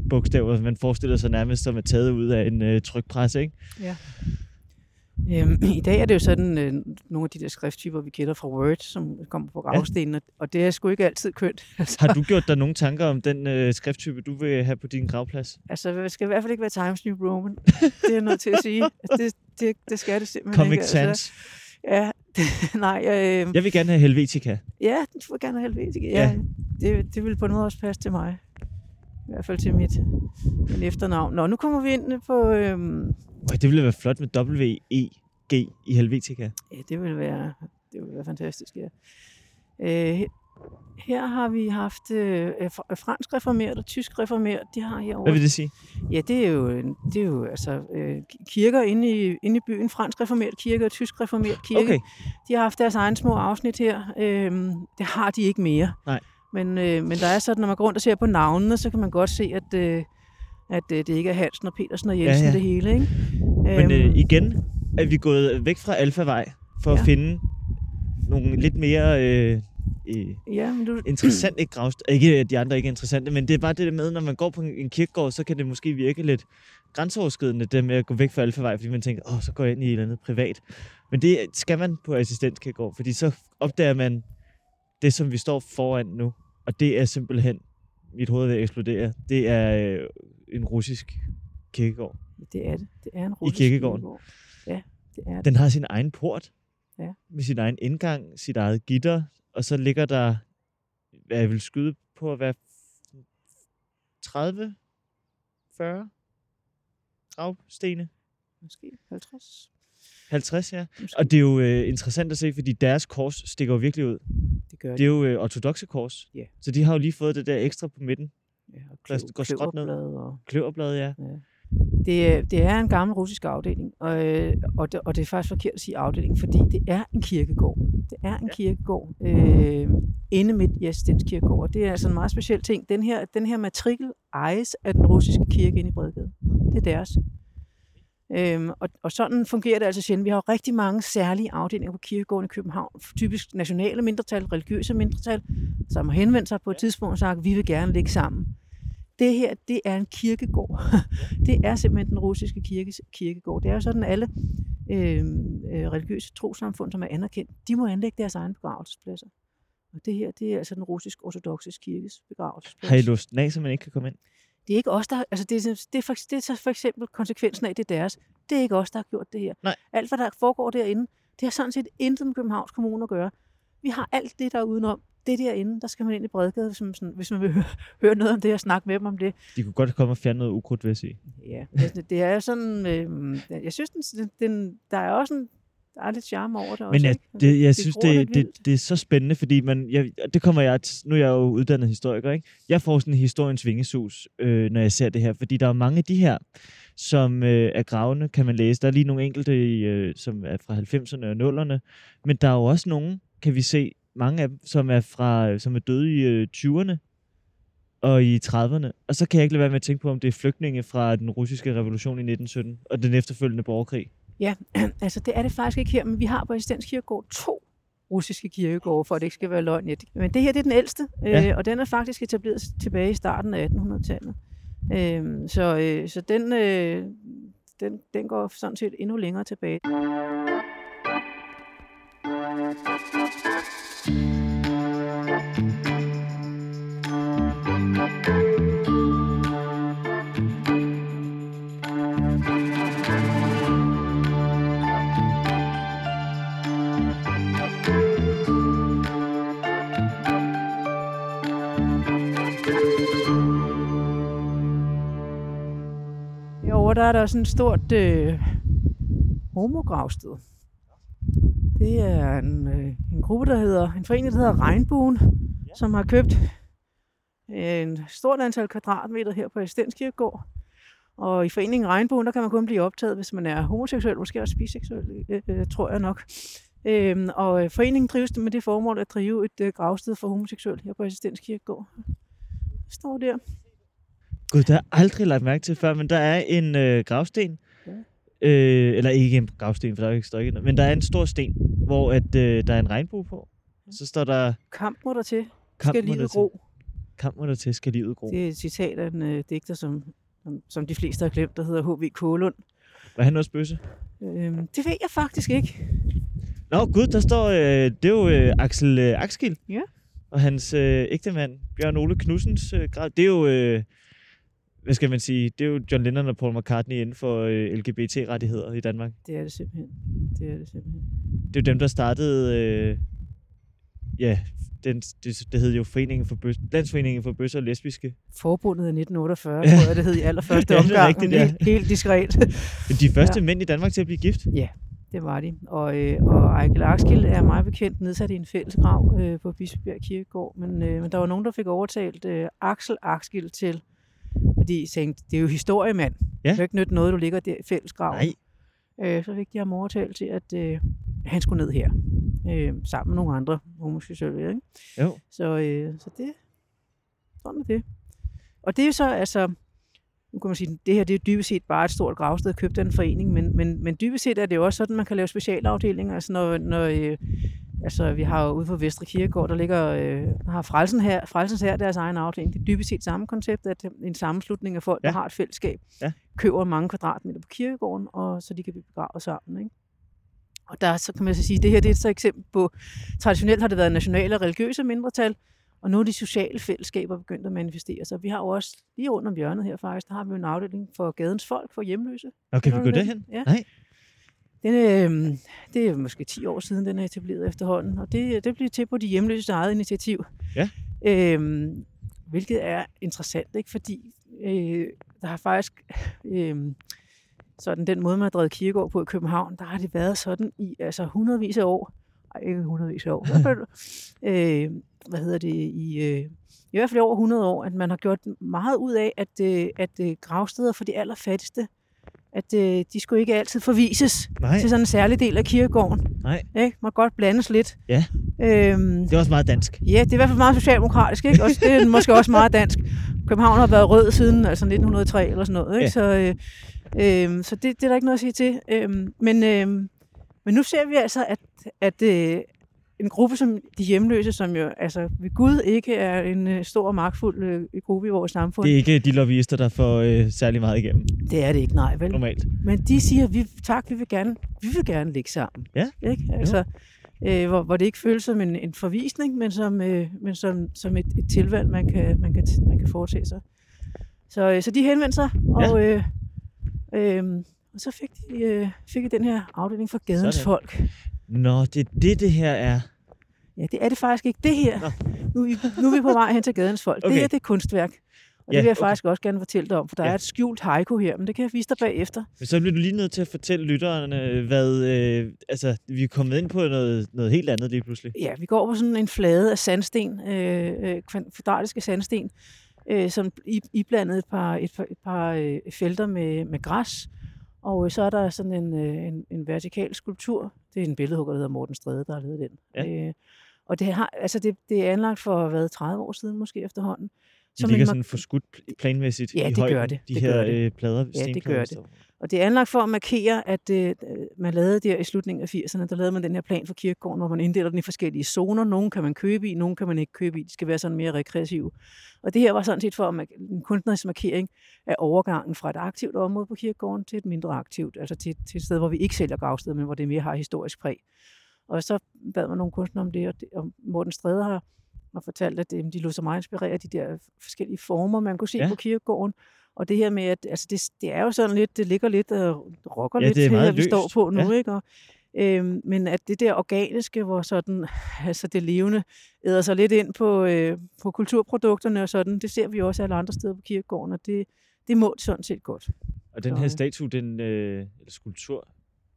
bogstaver. Man forestiller sig nærmest, som er taget ud af en øh, trykpres, ikke? Ja. Øhm, I dag er det jo sådan øh, nogle af de der skrifttyper, vi kender fra Word, som kommer på gravstenen, ja. og det er sgu ikke altid kønt. Altså, har du gjort dig nogle tanker om den øh, skrifttype, du vil have på din gravplads? Altså, det skal i hvert fald ikke være Times New Roman. det er jeg nødt til at sige. Det, det, det skal det simpelthen Comic ikke. Sans. Altså, ja, det, nej. Øh, jeg vil gerne have Helvetica. Ja, du vil gerne have Helvetica. Ja, ja. Det, det vil på noget også passe til mig. I hvert fald til mit, mit efternavn. Nå, nu kommer vi ind på... Øhm, det ville være flot med W-E-G i Helvetica. Ja, det ville være, det ville være fantastisk, ja. Øh, her har vi haft øh, fransk reformeret og tysk reformeret. De har herovre. Hvad vil det sige? Ja, det er jo, det er jo altså, øh, kirker inde i, inde i byen. Fransk reformeret kirke og tysk reformeret kirke. Okay. De har haft deres egen små afsnit her. Øh, det har de ikke mere. Nej. Men, øh, men der er sådan, når man går rundt og ser på navnene, så kan man godt se, at, øh, at øh, det ikke er Hansen og Petersen og Jensen Ja, ja. det hele. Ikke? Men øh, Øhm, igen er vi gået væk fra Alfavej for ja. At finde nogle lidt mere øh, øh, ja, men du, interessante gravst. Ikke at de andre ikke er interessante, men det er bare det der med, når man går på en kirkegård, så kan det måske virke lidt grænseoverskridende, det med at gå væk fra Alfavej, fordi man tænker, åh, så går jeg ind i et eller andet privat. Men det skal man på assistenskirkegård, fordi så opdager man det, som vi står foran nu. Og det er simpelthen, mit hoved vil eksplodere, det er øh, en russisk kirkegård. Det er det. Det er en russisk kirkegården. kirkegård. Ja, det er det. Den har sin egen port. Ja. Med sin egen indgang, sit eget gitter, og så ligger der, hvad jeg vil skyde på at være 30, 40 gravstene. Måske 50. 50, ja. Måske. Og det er jo øh, interessant at se, fordi deres kors stikker jo virkelig ud. det gør Det er jo øh, ortodoxe kors. Ja. Så de har jo lige fået det der ekstra på midten. Ja, og Lad os kløv- gå skråt ned. Og, Kløverblad, ja. ja. det, er- det er en gammel russisk afdeling, og, øh, og, det, og det er faktisk forkert at sige afdeling, fordi det er en kirkegård. Det er en Ja. kirkegård øh, inde midt i Assistens Kirkegård, og det er altså en meget speciel ting. Den her, den her matrikel ejes af den russiske kirke inde i Bredgade. Det er deres. Øhm, og, og sådan fungerer det altså sjældent. Vi har jo rigtig mange særlige afdelinger på kirkegården i København. Typisk nationale mindretal, religiøse mindretal, som har henvendt sig på et tidspunkt og sagt, at vi vil gerne ligge sammen. Det her, det er en kirkegård. det er simpelthen den russiske kirkes kirkegård. Det er jo sådan, at alle øh, øh, religiøse trosamfund, som er anerkendt, de må anlægge deres egne begravelsespladser. Og det her, det er altså den russisk ortodoxe kirkes begravelsesplads. Har I låst den af, så man ikke kan komme ind? Det er ikke os, der... Altså det, er, det, er for, det er så for eksempel konsekvensen af, det er deres. Det er ikke os, der har gjort det her. Nej. Alt, hvad der foregår derinde, det har sådan set intet med Københavns Kommune at gøre. Vi har alt det, der er udenom. Det derinde, der skal man ind i Bredgade, hvis man, sådan, hvis man vil høre, høre noget om det og snakke med dem om det. De kunne godt komme og fjerne noget ukrudt, vil jeg sige. Ja, altså, det er sådan... Øh, jeg synes, den, den, der er også en, der er lidt charme over det også, Men jeg, ikke? det, jeg synes, gror lidt det, det, det er så spændende, fordi man, jeg, det kommer jeg, nu er jeg jo uddannet historiker, ikke? Jeg får sådan en historiens vingesus, øh, når jeg ser det her, fordi der er mange af de her, som øh, er gravende, kan man læse. Der er lige nogle enkelte, øh, som er fra 90'erne og 0'erne, men der er jo også nogle, kan vi se, mange af dem, som er, fra, som er døde i øh, 20'erne og i 30'erne. Og så kan jeg ikke lade være med at tænke på, om det er flygtninge fra den russiske revolution i 1917 og den efterfølgende borgerkrig. Ja, altså det er det faktisk ikke her, men vi har på Assistens Kirkegård to russiske kirkegårde, for at det ikke skal være løgn. Men det her det er den ældste, Ja. øh, og den er faktisk etableret tilbage i starten af 1800-tallet. Øh, så øh, så den, øh, den, den går sådan set endnu længere tilbage. Herovre der er der sådan et stort øh, homogravsted. Det er en, øh, en gruppe, der hedder, en forening, der hedder Regnbuen, ja. som har købt en stort antal kvadratmeter her på Estens Kirkegård. Og i foreningen Regnbuen, der kan man kun blive optaget, hvis man er homoseksuel, måske også biseksuel, øh, øh, tror jeg nok. Øhm, og øh, foreningen drives med det formål at drive et øh, gravsted for homoseksuelle her på Assistens Kirkegård. Det står der. Gud, det har jeg aldrig lagt mærke til før, men der er en øh, gravsten. Øh, eller ikke en gravsten, for der er jo ikke står ikke, men der er en stor sten, hvor at, øh, der er en regnbue på. Så står der, Kamp må der til, kamp skal livet gro. kamp må der til, skal livet gro. Det er et citat af en øh, digter, som, som, som de fleste har glemt, der hedder H.V. Kålund. Var han også bøsse? Øhm, det ved jeg faktisk ikke. Nå, gud, der står, øh, det er jo øh, Axel øh, Axkild. Ja. Og hans øh, ægtemand, Bjørn Ole Knudsens øh, grav. Det er jo, øh, hvad skal man sige, det er jo John Lennon og Paul McCartney inden for øh, LGBT-rettigheder i Danmark. Det er det simpelthen. Det er det simpelthen. Det er jo dem, der startede, øh, ja, den, det, det hed jo Foreningen for Bøs, Landsforeningen for Bøsser og Lesbiske. Forbundet af 1948, Ja. tror jeg, det hed i allerførste Ja, omgang. rigtigt, ja. helt, helt diskret. Men de første ja. mænd i Danmark til at blive gift. Det var de. Og, øh, og Ejkel Akskild er meget bekendt nedsat i en fælles grav øh, på Bispebjerg Kirkegård. Men, øh, men der var nogen, der fik overtalt øh, Axel Akskild til, fordi de tænkte, det er jo historiemand. Ja. Det kan ikke nytte noget, du ligger der i fælles grav. Nej, Øh, så fik de ham overtalt til, at øh, han skulle ned her. Øh, sammen med nogle andre homoseksuelle. Ikke? jo. Så, øh, så det, sådan er det. Og det er jo så, altså, nu kan man sige, det her det er dybest set bare et stort gravsted købt af en forening, men, men, men dybest set er det jo også sådan, man kan lave specialafdelinger. Altså når, når øh, altså vi har jo ude på Vestre Kirkegård, der ligger, øh, har Frelsen her, Frelsens her deres egen afdeling. Det er dybest set samme koncept, at en sammenslutning af folk, ja. Der har et fællesskab, Ja. køber mange kvadratmeter på kirkegården, og så de kan blive begravet sammen. Ikke? Og der så kan man så sige, det her det er så et eksempel på, traditionelt har det været nationale og religiøse mindretal, og nu er de sociale fællesskaber begyndt at manifestere sig. Vi har jo også lige under om hjørnet her faktisk, der har vi jo en afdeling for gadens folk, for hjemløse. Og kan vi Kender gå du den? derhen? Ja. Nej. Den, øh, det er måske 10 år siden, den er etableret efterhånden, og det, det bliver til på de hjemløses eget initiativ. Ja. Øh, hvilket er interessant, ikke? fordi øh, der har faktisk øh, sådan den måde, man har drevet kirkegård på i København, der har det været sådan i altså hundredvis af år. Ej, ikke hundredvis af år. øh, hvad hedder det? I, øh, I hvert fald over 100 år, at man har gjort meget ud af, at, øh, at øh, gravsteder for de allerfattigste, at øh, de skulle ikke altid forvises Nej. til sådan en særlig del af kirkegården. Nej. Ikke? Må godt blandes lidt. Ja. Øhm, Det er også meget dansk. Ja, det er i hvert fald meget socialdemokratisk, ikke? Også, det er måske også meget dansk. København har været rød siden altså 1903 eller sådan noget, ikke? Ja. Så, øh, øh, så det, det er der ikke noget at sige til. Øh, men, øh, men nu ser vi altså, at, at øh, en gruppe som de hjemløse, som jo altså ved Gud ikke er en øh, stor og magtfuld øh, gruppe i vores samfund. Det er ikke de lobbyister, der får øh, særlig meget igennem, det er det ikke, nej vel? normalt. Men de siger, vi, tak, vi vil gerne, vi vil gerne ligge sammen. Ja. Ikke? Altså, øh, hvor, hvor det ikke føles som en, en forvisning, men som, øh, men som, som et, et tilvalg, man kan, man, kan, man kan foretage sig. Så, øh, så de henvendte sig, og, øh, øh, og så fik de, øh, fik de den her afdeling for gadens Sådan. folk. Nå, det er det, det her er. Ja, det er det faktisk ikke. Det her, Nå. nu, vi- nu er vi på vej hen til gadens folk. Okay. Det her, det er kunstværk. Og Ja, det vil jeg okay. faktisk også gerne fortælle dig om, for der Ja. er et skjult haiku her, men det kan jeg vise dig bagefter. Men så bliver du lige nødt til at fortælle lytterne, hvad... Øh, altså, vi er kommet ind på noget, noget helt andet lige pludselig. Ja, vi går på sådan en flade af sandsten, øh, øh, kvadratiske sandsten, øh, som i, iblandet et par, et par, et par øh, felter med, med græs. Og øh, så er der sådan en, øh, en, en vertikal skulptur. Det er en billedhugger, der hedder Morten Strede, der har lavet den. Ja. Øh, og det, har, altså det, det er anlagt for hvad, 30 år siden måske efterhånden. De Som ligger en sådan forskudt planmæssigt Ja, i det gør højden, det. de Det her gør det. øh, plader, det stenplader, gør det. Og det er anlagt for at markere, at øh, man lavede der i slutningen af 80'erne, der lavede man den her plan for kirkegården, hvor man inddeler den i forskellige zoner. Nogle kan man købe i, nogle kan man ikke købe i. De skal være sådan mere rekreative. Og det her var sådan set for at en kunstnerisk markering af overgangen fra et aktivt område på kirkegården til et mindre aktivt. Altså til, til et sted, hvor vi ikke sælger gravsteder, men hvor det mere har historisk præg. Og så bad man nogle kunstnere om det, og, det, og Morten Stræde har, har fortalt, at øh, de lå så meget inspireret af de der forskellige former, man kunne se ja. på kirkegården. Og det her med, at altså det, det er jo sådan lidt, det ligger lidt og rocker Ja, lidt det er til, meget at vi står på nu, Ja. ikke? Og, øhm, men at det der organiske, hvor sådan, altså det levende, æder sig lidt ind på, øh, på kulturprodukterne og sådan, det ser vi også alle andre steder på kirkegården, og det, det må det sådan set godt. Og den her statue, den, øh, eller skulptur,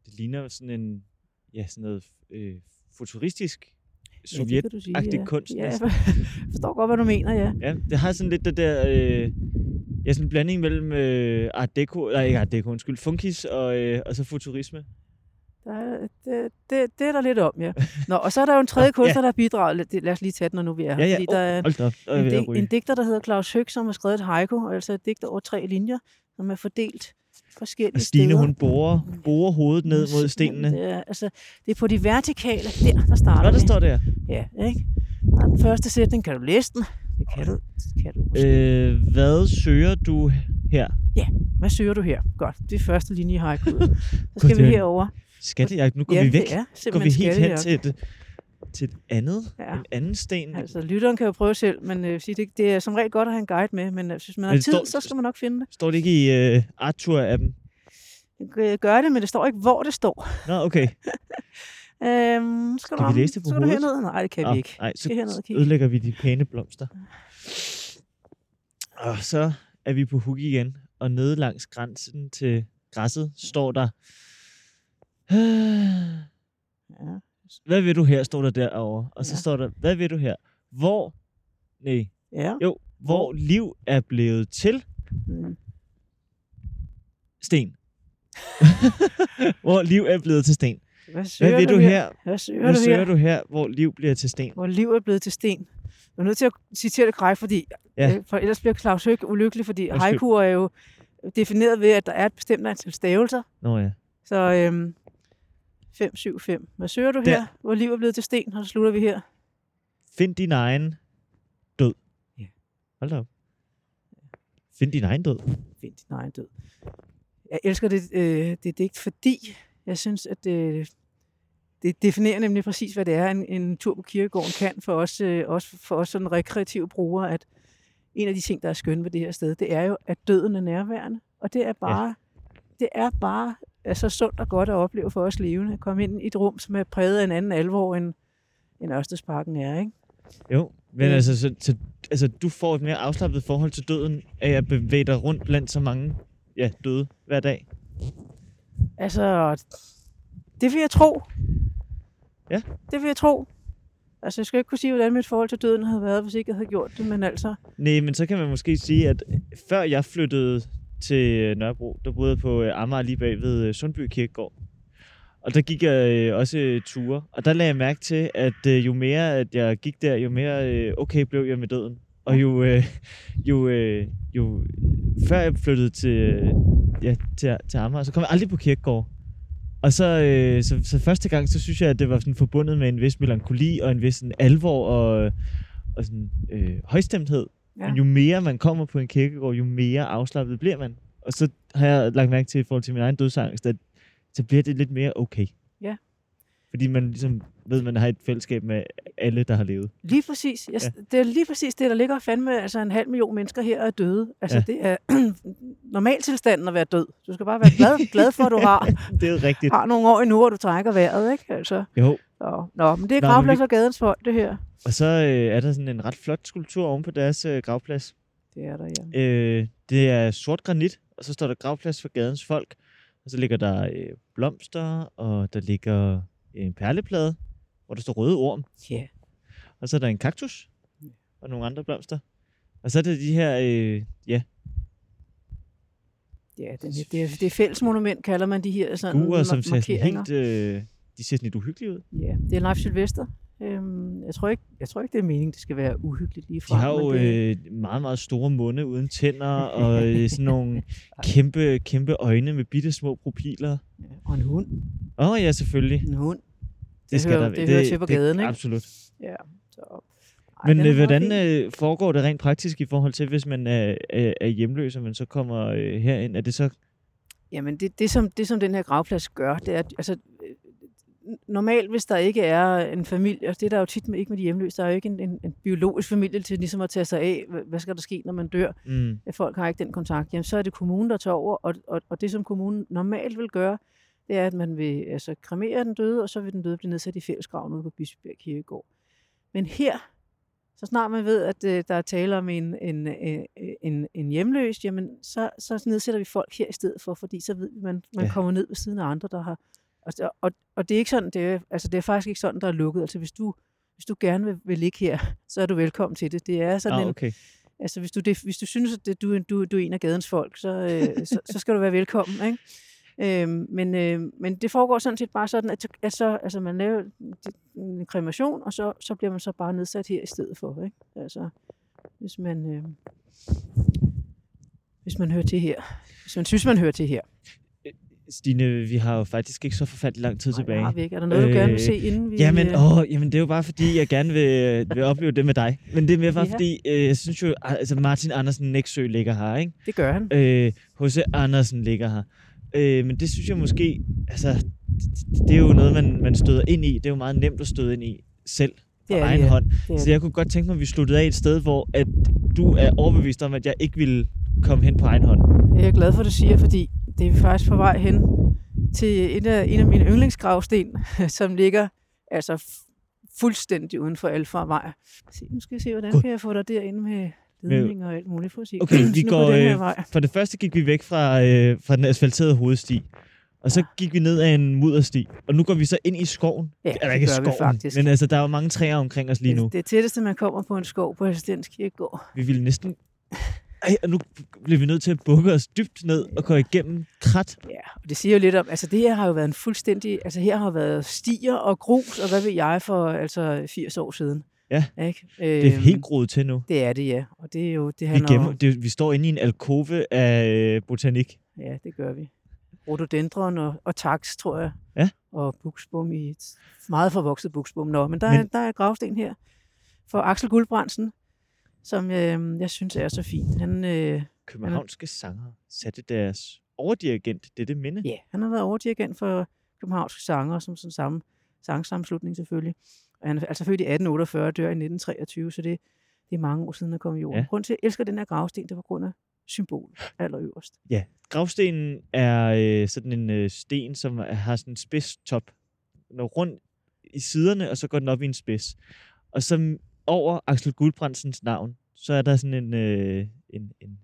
det ligner sådan en, ja, sådan noget øh, futuristisk Ja, det kan du sige, sovjetagtig kunst. Ja, jeg forstår godt, hvad du mener, ja. Ja, det har sådan lidt det der, øh, ja, sådan en blanding mellem øh, art deco, nej ikke art deco, undskyld, funkis og, øh, og så futurisme. Der er, det, det, det er der lidt om, ja. Nå, og så er der jo en tredje kunstner, der bidrager. Lad, os lige tage den, når nu vi er her. Ja, ja. Fordi Oh. Der er en, dig, ryge. en digter, der hedder Claus Høg, som har skrevet et haiku, altså et digter over tre linjer, som er fordelt forskellige Og Stine, steder. hun borer, borer hovedet ned mod stenene. Det er, altså, det er på de vertikale, der, der starter Nå, der står der. Ja, ikke? Og den første sætning, kan du læse den? Det kan du, det kan du måske. Øh, hvad søger du her? Hvad søger du her? Godt, det er første linje i haiku. Så skal vi er- herover. Skattejagt. Nu går ja, vi væk. det er Går vi helt hen til et, til et andet, Ja. en anden sten. Altså, lytteren kan jo prøve selv, men øh, sige, det, det er som regel godt at have en guide med, men øh, hvis man har Men tid, står- så skal man nok finde det. Står det ikke i uh, Arthur-appen? Øh, Gør det, men det står ikke, hvor det står. Nå, okay. Øhm, skal, Skal du, vi læse det på skal du hovedet? herned? Nej, det kan Nå, vi ikke. Nej, skal herned så og kigge. ødelægger vi de pæne blomster. Og så er vi på hug igen, og nede langs grænsen til græsset står der... Ja. Hvad vil du her, står der derovre. Og så Ja. står der, hvad vil du her? Hvor, nej, ja. jo, hvor liv er blevet til Mm. sten. hvor liv er blevet til sten. Hvad søger Hvad vil du her? Hvad søger Hvad du søger her? du her, hvor liv bliver til sten? Hvor liv er blevet til sten. Jeg er nødt til at citere det korrekt, fordi Ja. øh, for ellers bliver Claus Høg ulykkelig, fordi Undskyld. haiku er jo defineret ved, at der er et bestemt antal stavelser. Nå ja. Så øhm, 5, 7, 5. Hvad søger du Der. her? Hvor liv er blevet til sten, og så slutter vi her. Find din egen død. Ja. Hold da op. Find din egen død. Find din egen død. Jeg elsker det, øh, det digt, fordi jeg synes, at det, det definerer nemlig præcis, hvad det er, en, en tur på kirkegården kan for os, øh, også for os sådan rekreative brugere, at en af de ting, der er skønne ved det her sted, det er jo, at døden er nærværende. Og det er bare, ja. det er bare altså, sundt og godt at opleve for os levende, at komme ind i et rum, som er præget af en anden alvor, end, end Ørstedsparken er, ikke? Jo, men altså, så, så, altså, du får et mere afslappet forhold til døden, af at bevæge dig rundt blandt så mange ja, døde hver dag. Altså, det vil jeg tro. Ja. Det vil jeg tro. Altså, jeg skal ikke kunne sige, hvordan mit forhold til døden havde været, hvis ikke jeg havde gjort det, men altså, Nej, men så kan man måske sige, at før jeg flyttede til Nørrebro, der boede jeg på øh, Amager lige bag ved øh, Sundby Kirkegård. Og der gik jeg øh, også ture, og der lagde jeg mærke til, at jo mere at jeg gik der, jo mere okay blev jeg med døden. Og jo, øh, jo, øh, jo før jeg flyttede til, ja, til, til Amager, så kom jeg aldrig på kirkegård. Og så, øh, så, så første gang, så synes jeg, at det var sådan forbundet med en vis melankoli og en vis sådan alvor og, og sådan, øh, højstemthed. ja. Men jo mere man kommer på en kirkegård, jo mere afslappet bliver man. Og så har jeg lagt mærke til i forhold til min egen dødsangst, at så bliver det lidt mere okay. Ja. Fordi man ligesom ved, man har et fællesskab med alle, der har levet. Lige præcis. Jeg, Ja. Det er lige præcis det, der ligger fandme altså en halv million mennesker her er døde. Altså, Ja. det er normaltilstanden at være død. Du skal bare være glad, glad for, at du har, Det er rigtigt. har nogle år endnu, hvor du trækker vejret, ikke? Altså, Jo. så. Nå, men det er gravplads vi- og gadens folk, det her. Og så øh, er der sådan en ret flot skulptur oven på deres øh, gravplads. Det er der, ja. Øh, det er sort granit, og så står der gravplads for gadens folk. Og så ligger der øh, blomster, og der ligger en perleplade, hvor der står røde orm. Ja. Og så er der en kaktus og nogle andre blomster. Og så er det de her, øh, ja, Ja, den, det, er, det er fællesmonument, kalder man de her sådan guer, som ser sådan helt, øh, de ser sådan lidt uhyggelige ud. Ja, det er Leif Sylvester. Øhm, jeg, tror ikke, jeg tror ikke, det er meningen, det skal være uhyggeligt lige De fra. har jo øh, meget, meget store munde uden tænder, og øh, sådan nogle kæmpe, kæmpe øjne med bitte små pupiller. Og en hund. Åh oh, ja, selvfølgelig. En hund. Det, Det skal hører- der, det hører til på gaden, ikke? Absolut. Ja. Så. Ej, Men øh, hvordan øh, foregår det rent praktisk i forhold til, hvis man er, er, er hjemløs, og man så kommer øh, herind? Er det så... Jamen, det, det, som, det som den her gravplads gør, det er, at altså, øh, normalt, hvis der ikke er en familie, og det er der jo tit med, ikke med de hjemløse, der er jo ikke en, en, en biologisk familie til ligesom at tage sig af, hvad, hvad skal der ske, når man dør, Mm, at folk har ikke den kontakt, jamen så er det kommunen, der tager over, og, og, og det som kommunen normalt vil gøre, det er, at man vil altså, kremere den døde, og så vil den døde blive nedsat i fællesgraven ude på Bispebjerg Kirkegård. Men her, så snart man ved, at øh, der er tale om en, en, øh, en, en hjemløs, jamen så, så nedsætter vi folk her i stedet for, fordi så ved vi, at man, man Ja. kommer ned ved siden af andre, der har... Og, og, og det er ikke sådan, det er, altså det er faktisk ikke sådan, der er lukket. Altså hvis du, hvis du gerne vil, vil ligge her, så er du velkommen til det. Det er sådan ah, en, okay. Altså, hvis du, det, hvis du synes, at det, du, du, du er en af gadens folk, så, øh, så, så skal du være velkommen, ikke? Øhm, men, øh, men det foregår sådan set bare sådan, at, at så, altså man laver en kremation, og så, så bliver man så bare nedsat her i stedet for. Ikke? Altså, hvis man, øh, hvis man hører til her. Hvis man synes, man hører til her. Stine, vi har jo faktisk ikke så forfærdelig lang tid Nej, tilbage. har vi ikke. Er der noget, du gerne vil se, inden vi... Jamen, øh, åh, jamen, det er jo bare fordi, jeg gerne vil, vil opleve det med dig. Men det er mere bare Ja. fordi, øh, jeg synes jo, altså Martin Andersen Nexø ligger her, ikke? Det gør han. Øh, H.C. Andersen ligger her. Øh, men det synes jeg måske, altså, det, det er jo noget, man, man støder ind i. Det er jo meget nemt at støde ind i selv på egen ja. hånd. Så jeg kunne godt tænke mig, at vi sluttede af et sted, hvor at du er overbevist om, at jeg ikke ville komme hen på egen hånd. Det er jeg glad for, at du siger, fordi det er vi faktisk på vej hen til en af, en af mine yndlingsgravsten, som ligger altså fuldstændig uden for Alfarvej. Se, nu skal jeg se, hvordan God. kan jeg få dig derinde med ledninger og alt muligt. Prøv at se. Okay, vi går, den her øh, vej. For det første gik vi væk fra, øh, fra den asfalterede hovedsti. Og så Ja. gik vi ned ad en muddersti. Og nu går vi så ind i skoven. Ja, Eller ikke skoven, faktisk. men altså, der er jo mange træer omkring os lige nu. Det, det tætteste, man kommer på en skov på Assistens Kirkegård. Vi ville næsten... Ej, og nu bliver vi nødt til at bukke os dybt ned og gå igennem krat. Ja, og det siger jo lidt om, altså det her har jo været en fuldstændig, altså her har været stier og grus, og hvad ved jeg, for altså 80 år siden. Ja. Ikke? Det er Øhm, helt groet til nu. Det er det, ja. Og det er jo, det Vi, handler gemmer, om, det, vi står inde i en alkove af øh, botanik. Ja, det gør vi. Rhododendron og, og tax, tror jeg. Ja. Og buksbum i et meget forvokset buksbum. Nå, men der, men... Er, der er gravsten her for Axel Guldbrandsen, som øh, jeg synes er så fint. Han, øh, Københavnske sanger satte deres overdirigent dette minde. ja, han har været overdirigent for københavnske sanger, som sådan samme sangsammenslutning selvfølgelig. Og han er altså født i 1848 og dør i 1923, så det, det er mange år siden, han kom i jorden. Ja. Grunden til, at jeg elsker den her gravsten, det var grund af symbol allerøverst. Ja, gravstenen er øh, sådan en øh, sten, som har sådan en spids top. Den er rundt i siderne, og så går den op i en spids. Og så over Axel Guldbrandsens navn, så er der sådan en, øh, en, en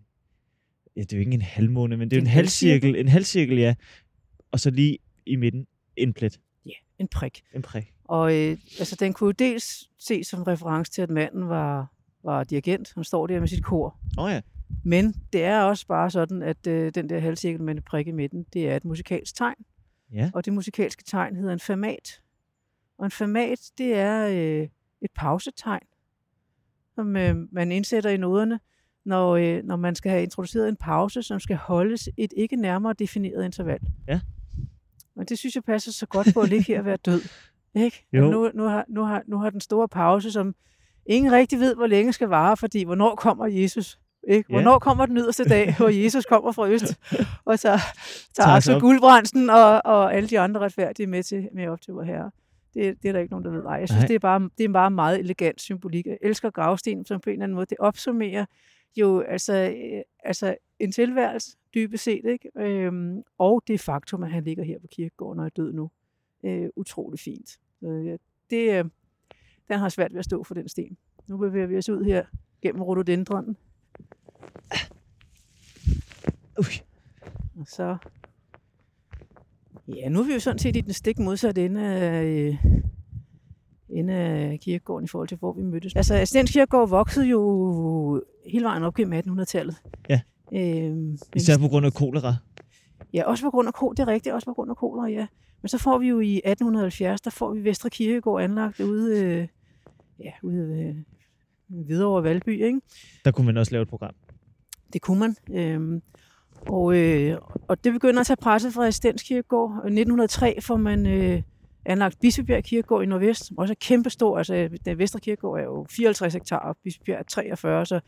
ja, det er jo ikke en halvmåne, men det er En en halvcirkel, en halvcirkel, ja. Og så lige i midten en plet, Ja, en prik. en prik. Og øh, altså, den kunne jo dels ses som reference til, at manden var, var dirigent. Han står der med sit kor. Oh, ja, Men det er også bare sådan, at øh, den der halvcirkel med en prik i midten, det er et musikalsk tegn. ja. Og det musikalske tegn hedder en fermat. Og en fermat, det er øh, et pausetegn, som øh, man indsætter i noderne, når, øh, når man skal have introduceret en pause, som skal holdes et ikke nærmere defineret interval. Ja. Og det synes jeg passer så godt på at ligge her og være død. Ikke? Jo. Nu, nu, har, nu, har, nu har den store pause, som ingen rigtig ved, hvor længe skal vare, fordi hvornår kommer Jesus? Ikke? Ja. Hvornår kommer den yderste dag, hvor Jesus kommer fra øst, og så tager Axel op. Guldbrandsen og, og alle de andre retfærdige med, til, med op til vor herre. Det, det er der ikke nogen, der ved. Nej, jeg synes, Nej. det er, bare, det er bare meget elegant symbolik. Jeg elsker gravsten, som på en eller anden måde, det opsummerer jo altså, øh, altså en tilværelse, dybest set, ikke? Øhm, og det faktum, at han ligger her på kirkegården og er død nu. Øh, utrolig fint. Ja, det, øh, den har svært ved at stå for den sten. Nu bevæger vi os ud her gennem rhododendronen, Ui. og så... Ja, nu er vi jo sådan set i den stik modsatte ende af, øh, ende af kirkegården i forhold til, hvor vi mødtes. Altså, Assistens Kirkegård voksede jo hele vejen op gennem 1800-tallet. Ja. Øhm, Især på grund af kolera. Ja, også på grund af kol, det er rigtigt, også på grund af kolera, ja. Men så får vi jo i 1870, der får vi Vestre Kirkegård anlagt ude, øh, ja, ude øh, Hvidovre Valby, ikke? Der kunne man også lave et program. Det kunne man. Øhm, og, øh, og det begynder at tage presset fra Assistens Kirkegård. Og I 1903 får man øh, anlagt Bispebjerg Kirkegård i Nordvest, som også er kæmpestor. Altså, den Vestre Kirkegård er jo 54 hektar, og Bispebjerg er 43, så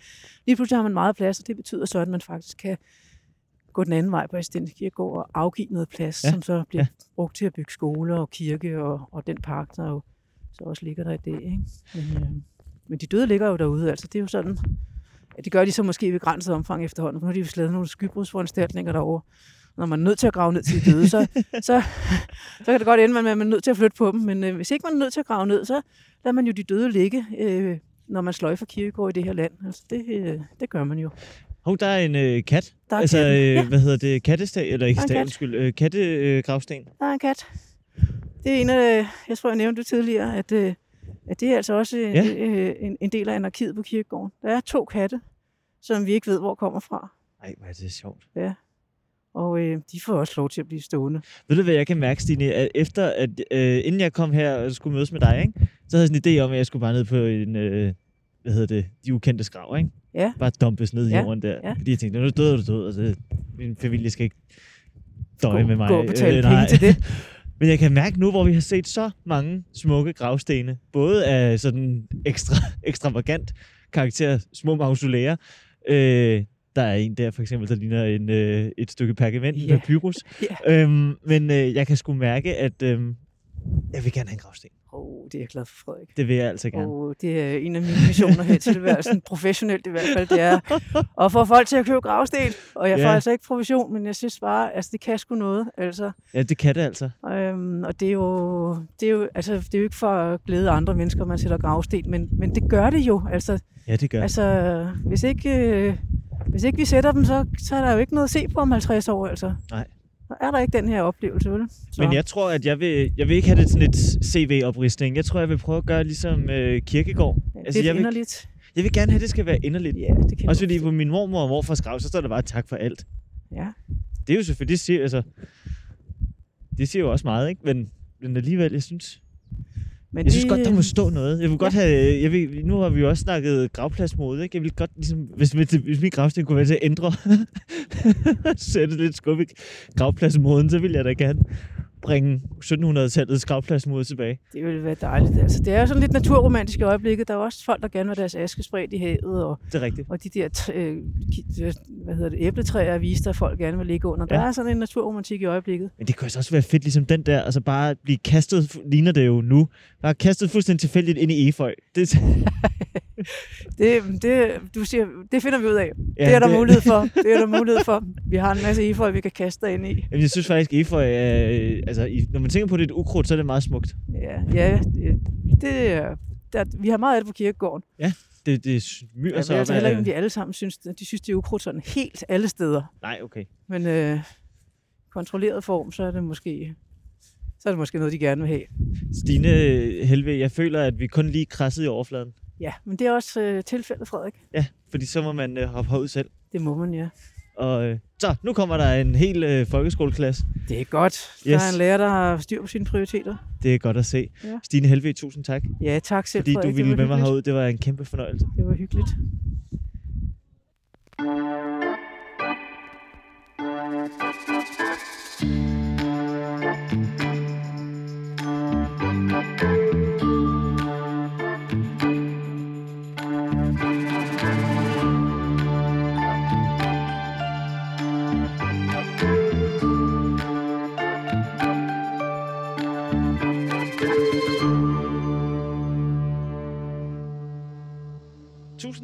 lige pludselig har man meget plads, og det betyder så, at man faktisk kan gå den anden vej på Assistens Kirkegård og afgive noget plads, Ja, som så bliver ja. brugt til at bygge skoler og kirke og, og den park, der jo så også ligger der i det. Ikke? Men, øh, men de døde ligger jo derude, altså det er jo sådan, Ja, det gør de så måske i begrænset omfang efterhånden, for nu har de jo slet nogle skybrudsforanstaltninger derovre. Når man er nødt til at grave ned til de døde, så, så, så kan det godt ende med, at man er nødt til at flytte på dem. Men øh, hvis ikke man er nødt til at grave ned, så lader man jo de døde ligge, øh, når man sløjfer kirkegård i det her land. Altså det, øh, det gør man jo. Hov, der er en øh, kat. Der er altså, katten. øh, Ja. hvad hedder det? Kattestag? Eller ikke en stag, undskyld. Øh, kattegravsten. Øh. Der er en kat. Det er en af, jeg tror, jeg nævnte det tidligere, at, øh, at det er altså også Ja. ja. øh, en, en del af anarkiet på kirkegården. Der er to katte, som vi ikke ved, hvor kommer fra. Ej, hvor er det sjovt. Og øh, de får også lov til at blive stående. Ved du, hvad jeg kan mærke, Stine? At efter, at, øh, inden jeg kom her og skulle mødes med dig, ikke? så havde jeg sådan en idé om, at jeg skulle bare ned på en, øh, hvad hedder det, de ukendte skrav, ikke? Ja. Bare dumpes ned i Ja, jorden der. ja. Fordi jeg tænkte, nu er du død, er du død, og så min familie skal ikke døje Gå- med mig. gå og betale penge nej. til det. Men jeg kan mærke nu, hvor vi har set så mange smukke gravstene, både af sådan ekstra, ekstravagant karakter, små mausolæer. Øh, der er en der for eksempel, der ligner en, øh, et stykke pergament, yeah. papyrus. Ja. Øhm, men øh, jeg kan sgu mærke, at øhm, jeg vil gerne have en gravsten. Oh, det er jeg glad for, Frederik. Det vil jeg altså gerne. Og det er en af mine missioner her i tilværelsen, professionelt i hvert fald, det er at få folk til at købe gravsten. Og jeg får Ja. altså ikke provision, men jeg synes bare, altså det kan sgu noget. Altså, Ja, det kan det altså. øhm, og det er, jo, det, er jo, altså, det er jo ikke for at glæde andre mennesker, man sætter gravsten, men, men det gør det jo. Altså, Ja, det gør altså hvis, ikke, øh, hvis ikke vi sætter dem, så, så er der jo ikke noget at se på om 50 år. Altså. Nej. Er der ikke den her oplevelse, vel? Så. Men jeg tror, at jeg vil, jeg vil ikke have det sådan et CV-opristning. Jeg tror, jeg vil prøve at gøre ligesom øh, Kirkegård. ja, altså, det er jeg vil- inderligt. Jeg vil gerne have, at det skal være inderligt. Ja, det kan Også jeg fordi på min mormor og morfars grav, så står der bare tak for alt. Ja. Det er jo selvfølgelig, det siger, altså, det siger jo også meget, ikke? Men, men alligevel, jeg synes, Men jeg synes det, godt, der må stå noget. Jeg vil ja. godt have, jeg vil, nu har vi jo også snakket gravpladsmode, ikke? Jeg vil godt, ligesom, hvis, hvis, hvis min gravsten kunne være til at ændre, sætte lidt skub i gravpladsmoden, så vil jeg da gerne bringe 1700-tallets gravpladsmode tilbage. Det ville være dejligt. Altså, det er jo sådan lidt naturromantisk i øjeblikket. Der er også folk, der gerne vil have deres aske spredt i havet, og, Det er rigtigt. og de der øh, hvad hedder det, æbletræer er vist, at folk gerne vil ligge under. Der Ja. er sådan en naturromantik i øjeblikket. Men det kunne altså også være fedt, ligesom den der, altså bare blive kastet, ligner det jo nu, bare kastet fuldstændig tilfældigt ind i Eføj. Det, Det, det, du siger, det finder vi ud af. ja, det er der mulighed for. Det er der mulighed for. Vi har en masse efeu, vi kan kaste ind i. Jamen, jeg synes faktisk, Eføj er, øh, altså, når man tænker på det et ukrudt, så er det meget smukt. Ja, ja det, det er, der, vi har meget af det på kirkegården. Det, det smyger Jeg sig op altså heller ikke, af... de alle sammen synes, de synes, det er ukrudt sådan helt alle steder. Nej, okay. Men øh, kontrolleret form, så er det måske så er det måske noget, de gerne vil have. Stine Helve, jeg føler, at vi kun lige krassede i overfladen. Ja, men det er også øh, tilfældet, Frederik. Ja, fordi så må man øh, hoppe herud selv. Det må man, ja. Og øh, så, nu kommer der en hel øh, folkeskoleklasse. Det er godt. Der Yes. er en lærer, der har styr på sine prioriteter. Det er godt at se. Ja. Stine Helve, tusind tak, Ja, tak selv, fordi du Frederik. ville det med var mig hyggeligt. herud. Det var en kæmpe fornøjelse. Det var hyggeligt.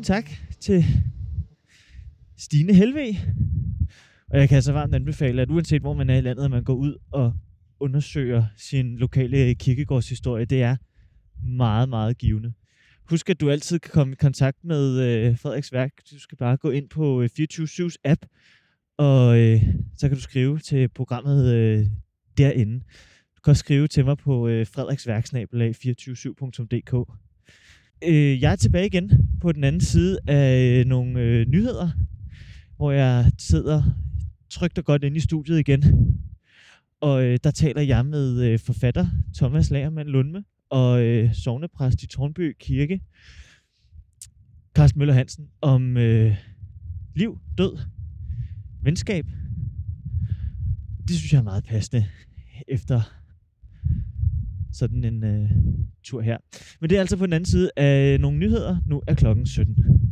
Tusind tak til Stine Helve. Og jeg kan altså varmt anbefale, at uanset hvor man er i landet, at man går ud og undersøger sin lokale kirkegårdshistorie. Det er meget, meget givende. Husk, at du altid kan komme i kontakt med øh, Frederiks værk. Du skal bare gå ind på øh, 24-7's app, og øh, så kan du skrive til programmet øh, derinde. Du kan også skrive til mig på øh, frederiksværksnabelag247.dk. Øh, jeg er tilbage igen på den anden side af øh, nogle øh, nyheder, hvor jeg sidder trygt og godt inde i studiet igen. Og øh, der taler jeg med øh, forfatter Thomas Lagermand Lundme og øh, sovnepræst i Tornby Kirke, Carsten Møller Hansen, om øh, liv, død, venskab. Det synes jeg er meget passende efter sådan en øh, tur her. Men det er altså på den anden side af nogle nyheder. Nu er klokken 17.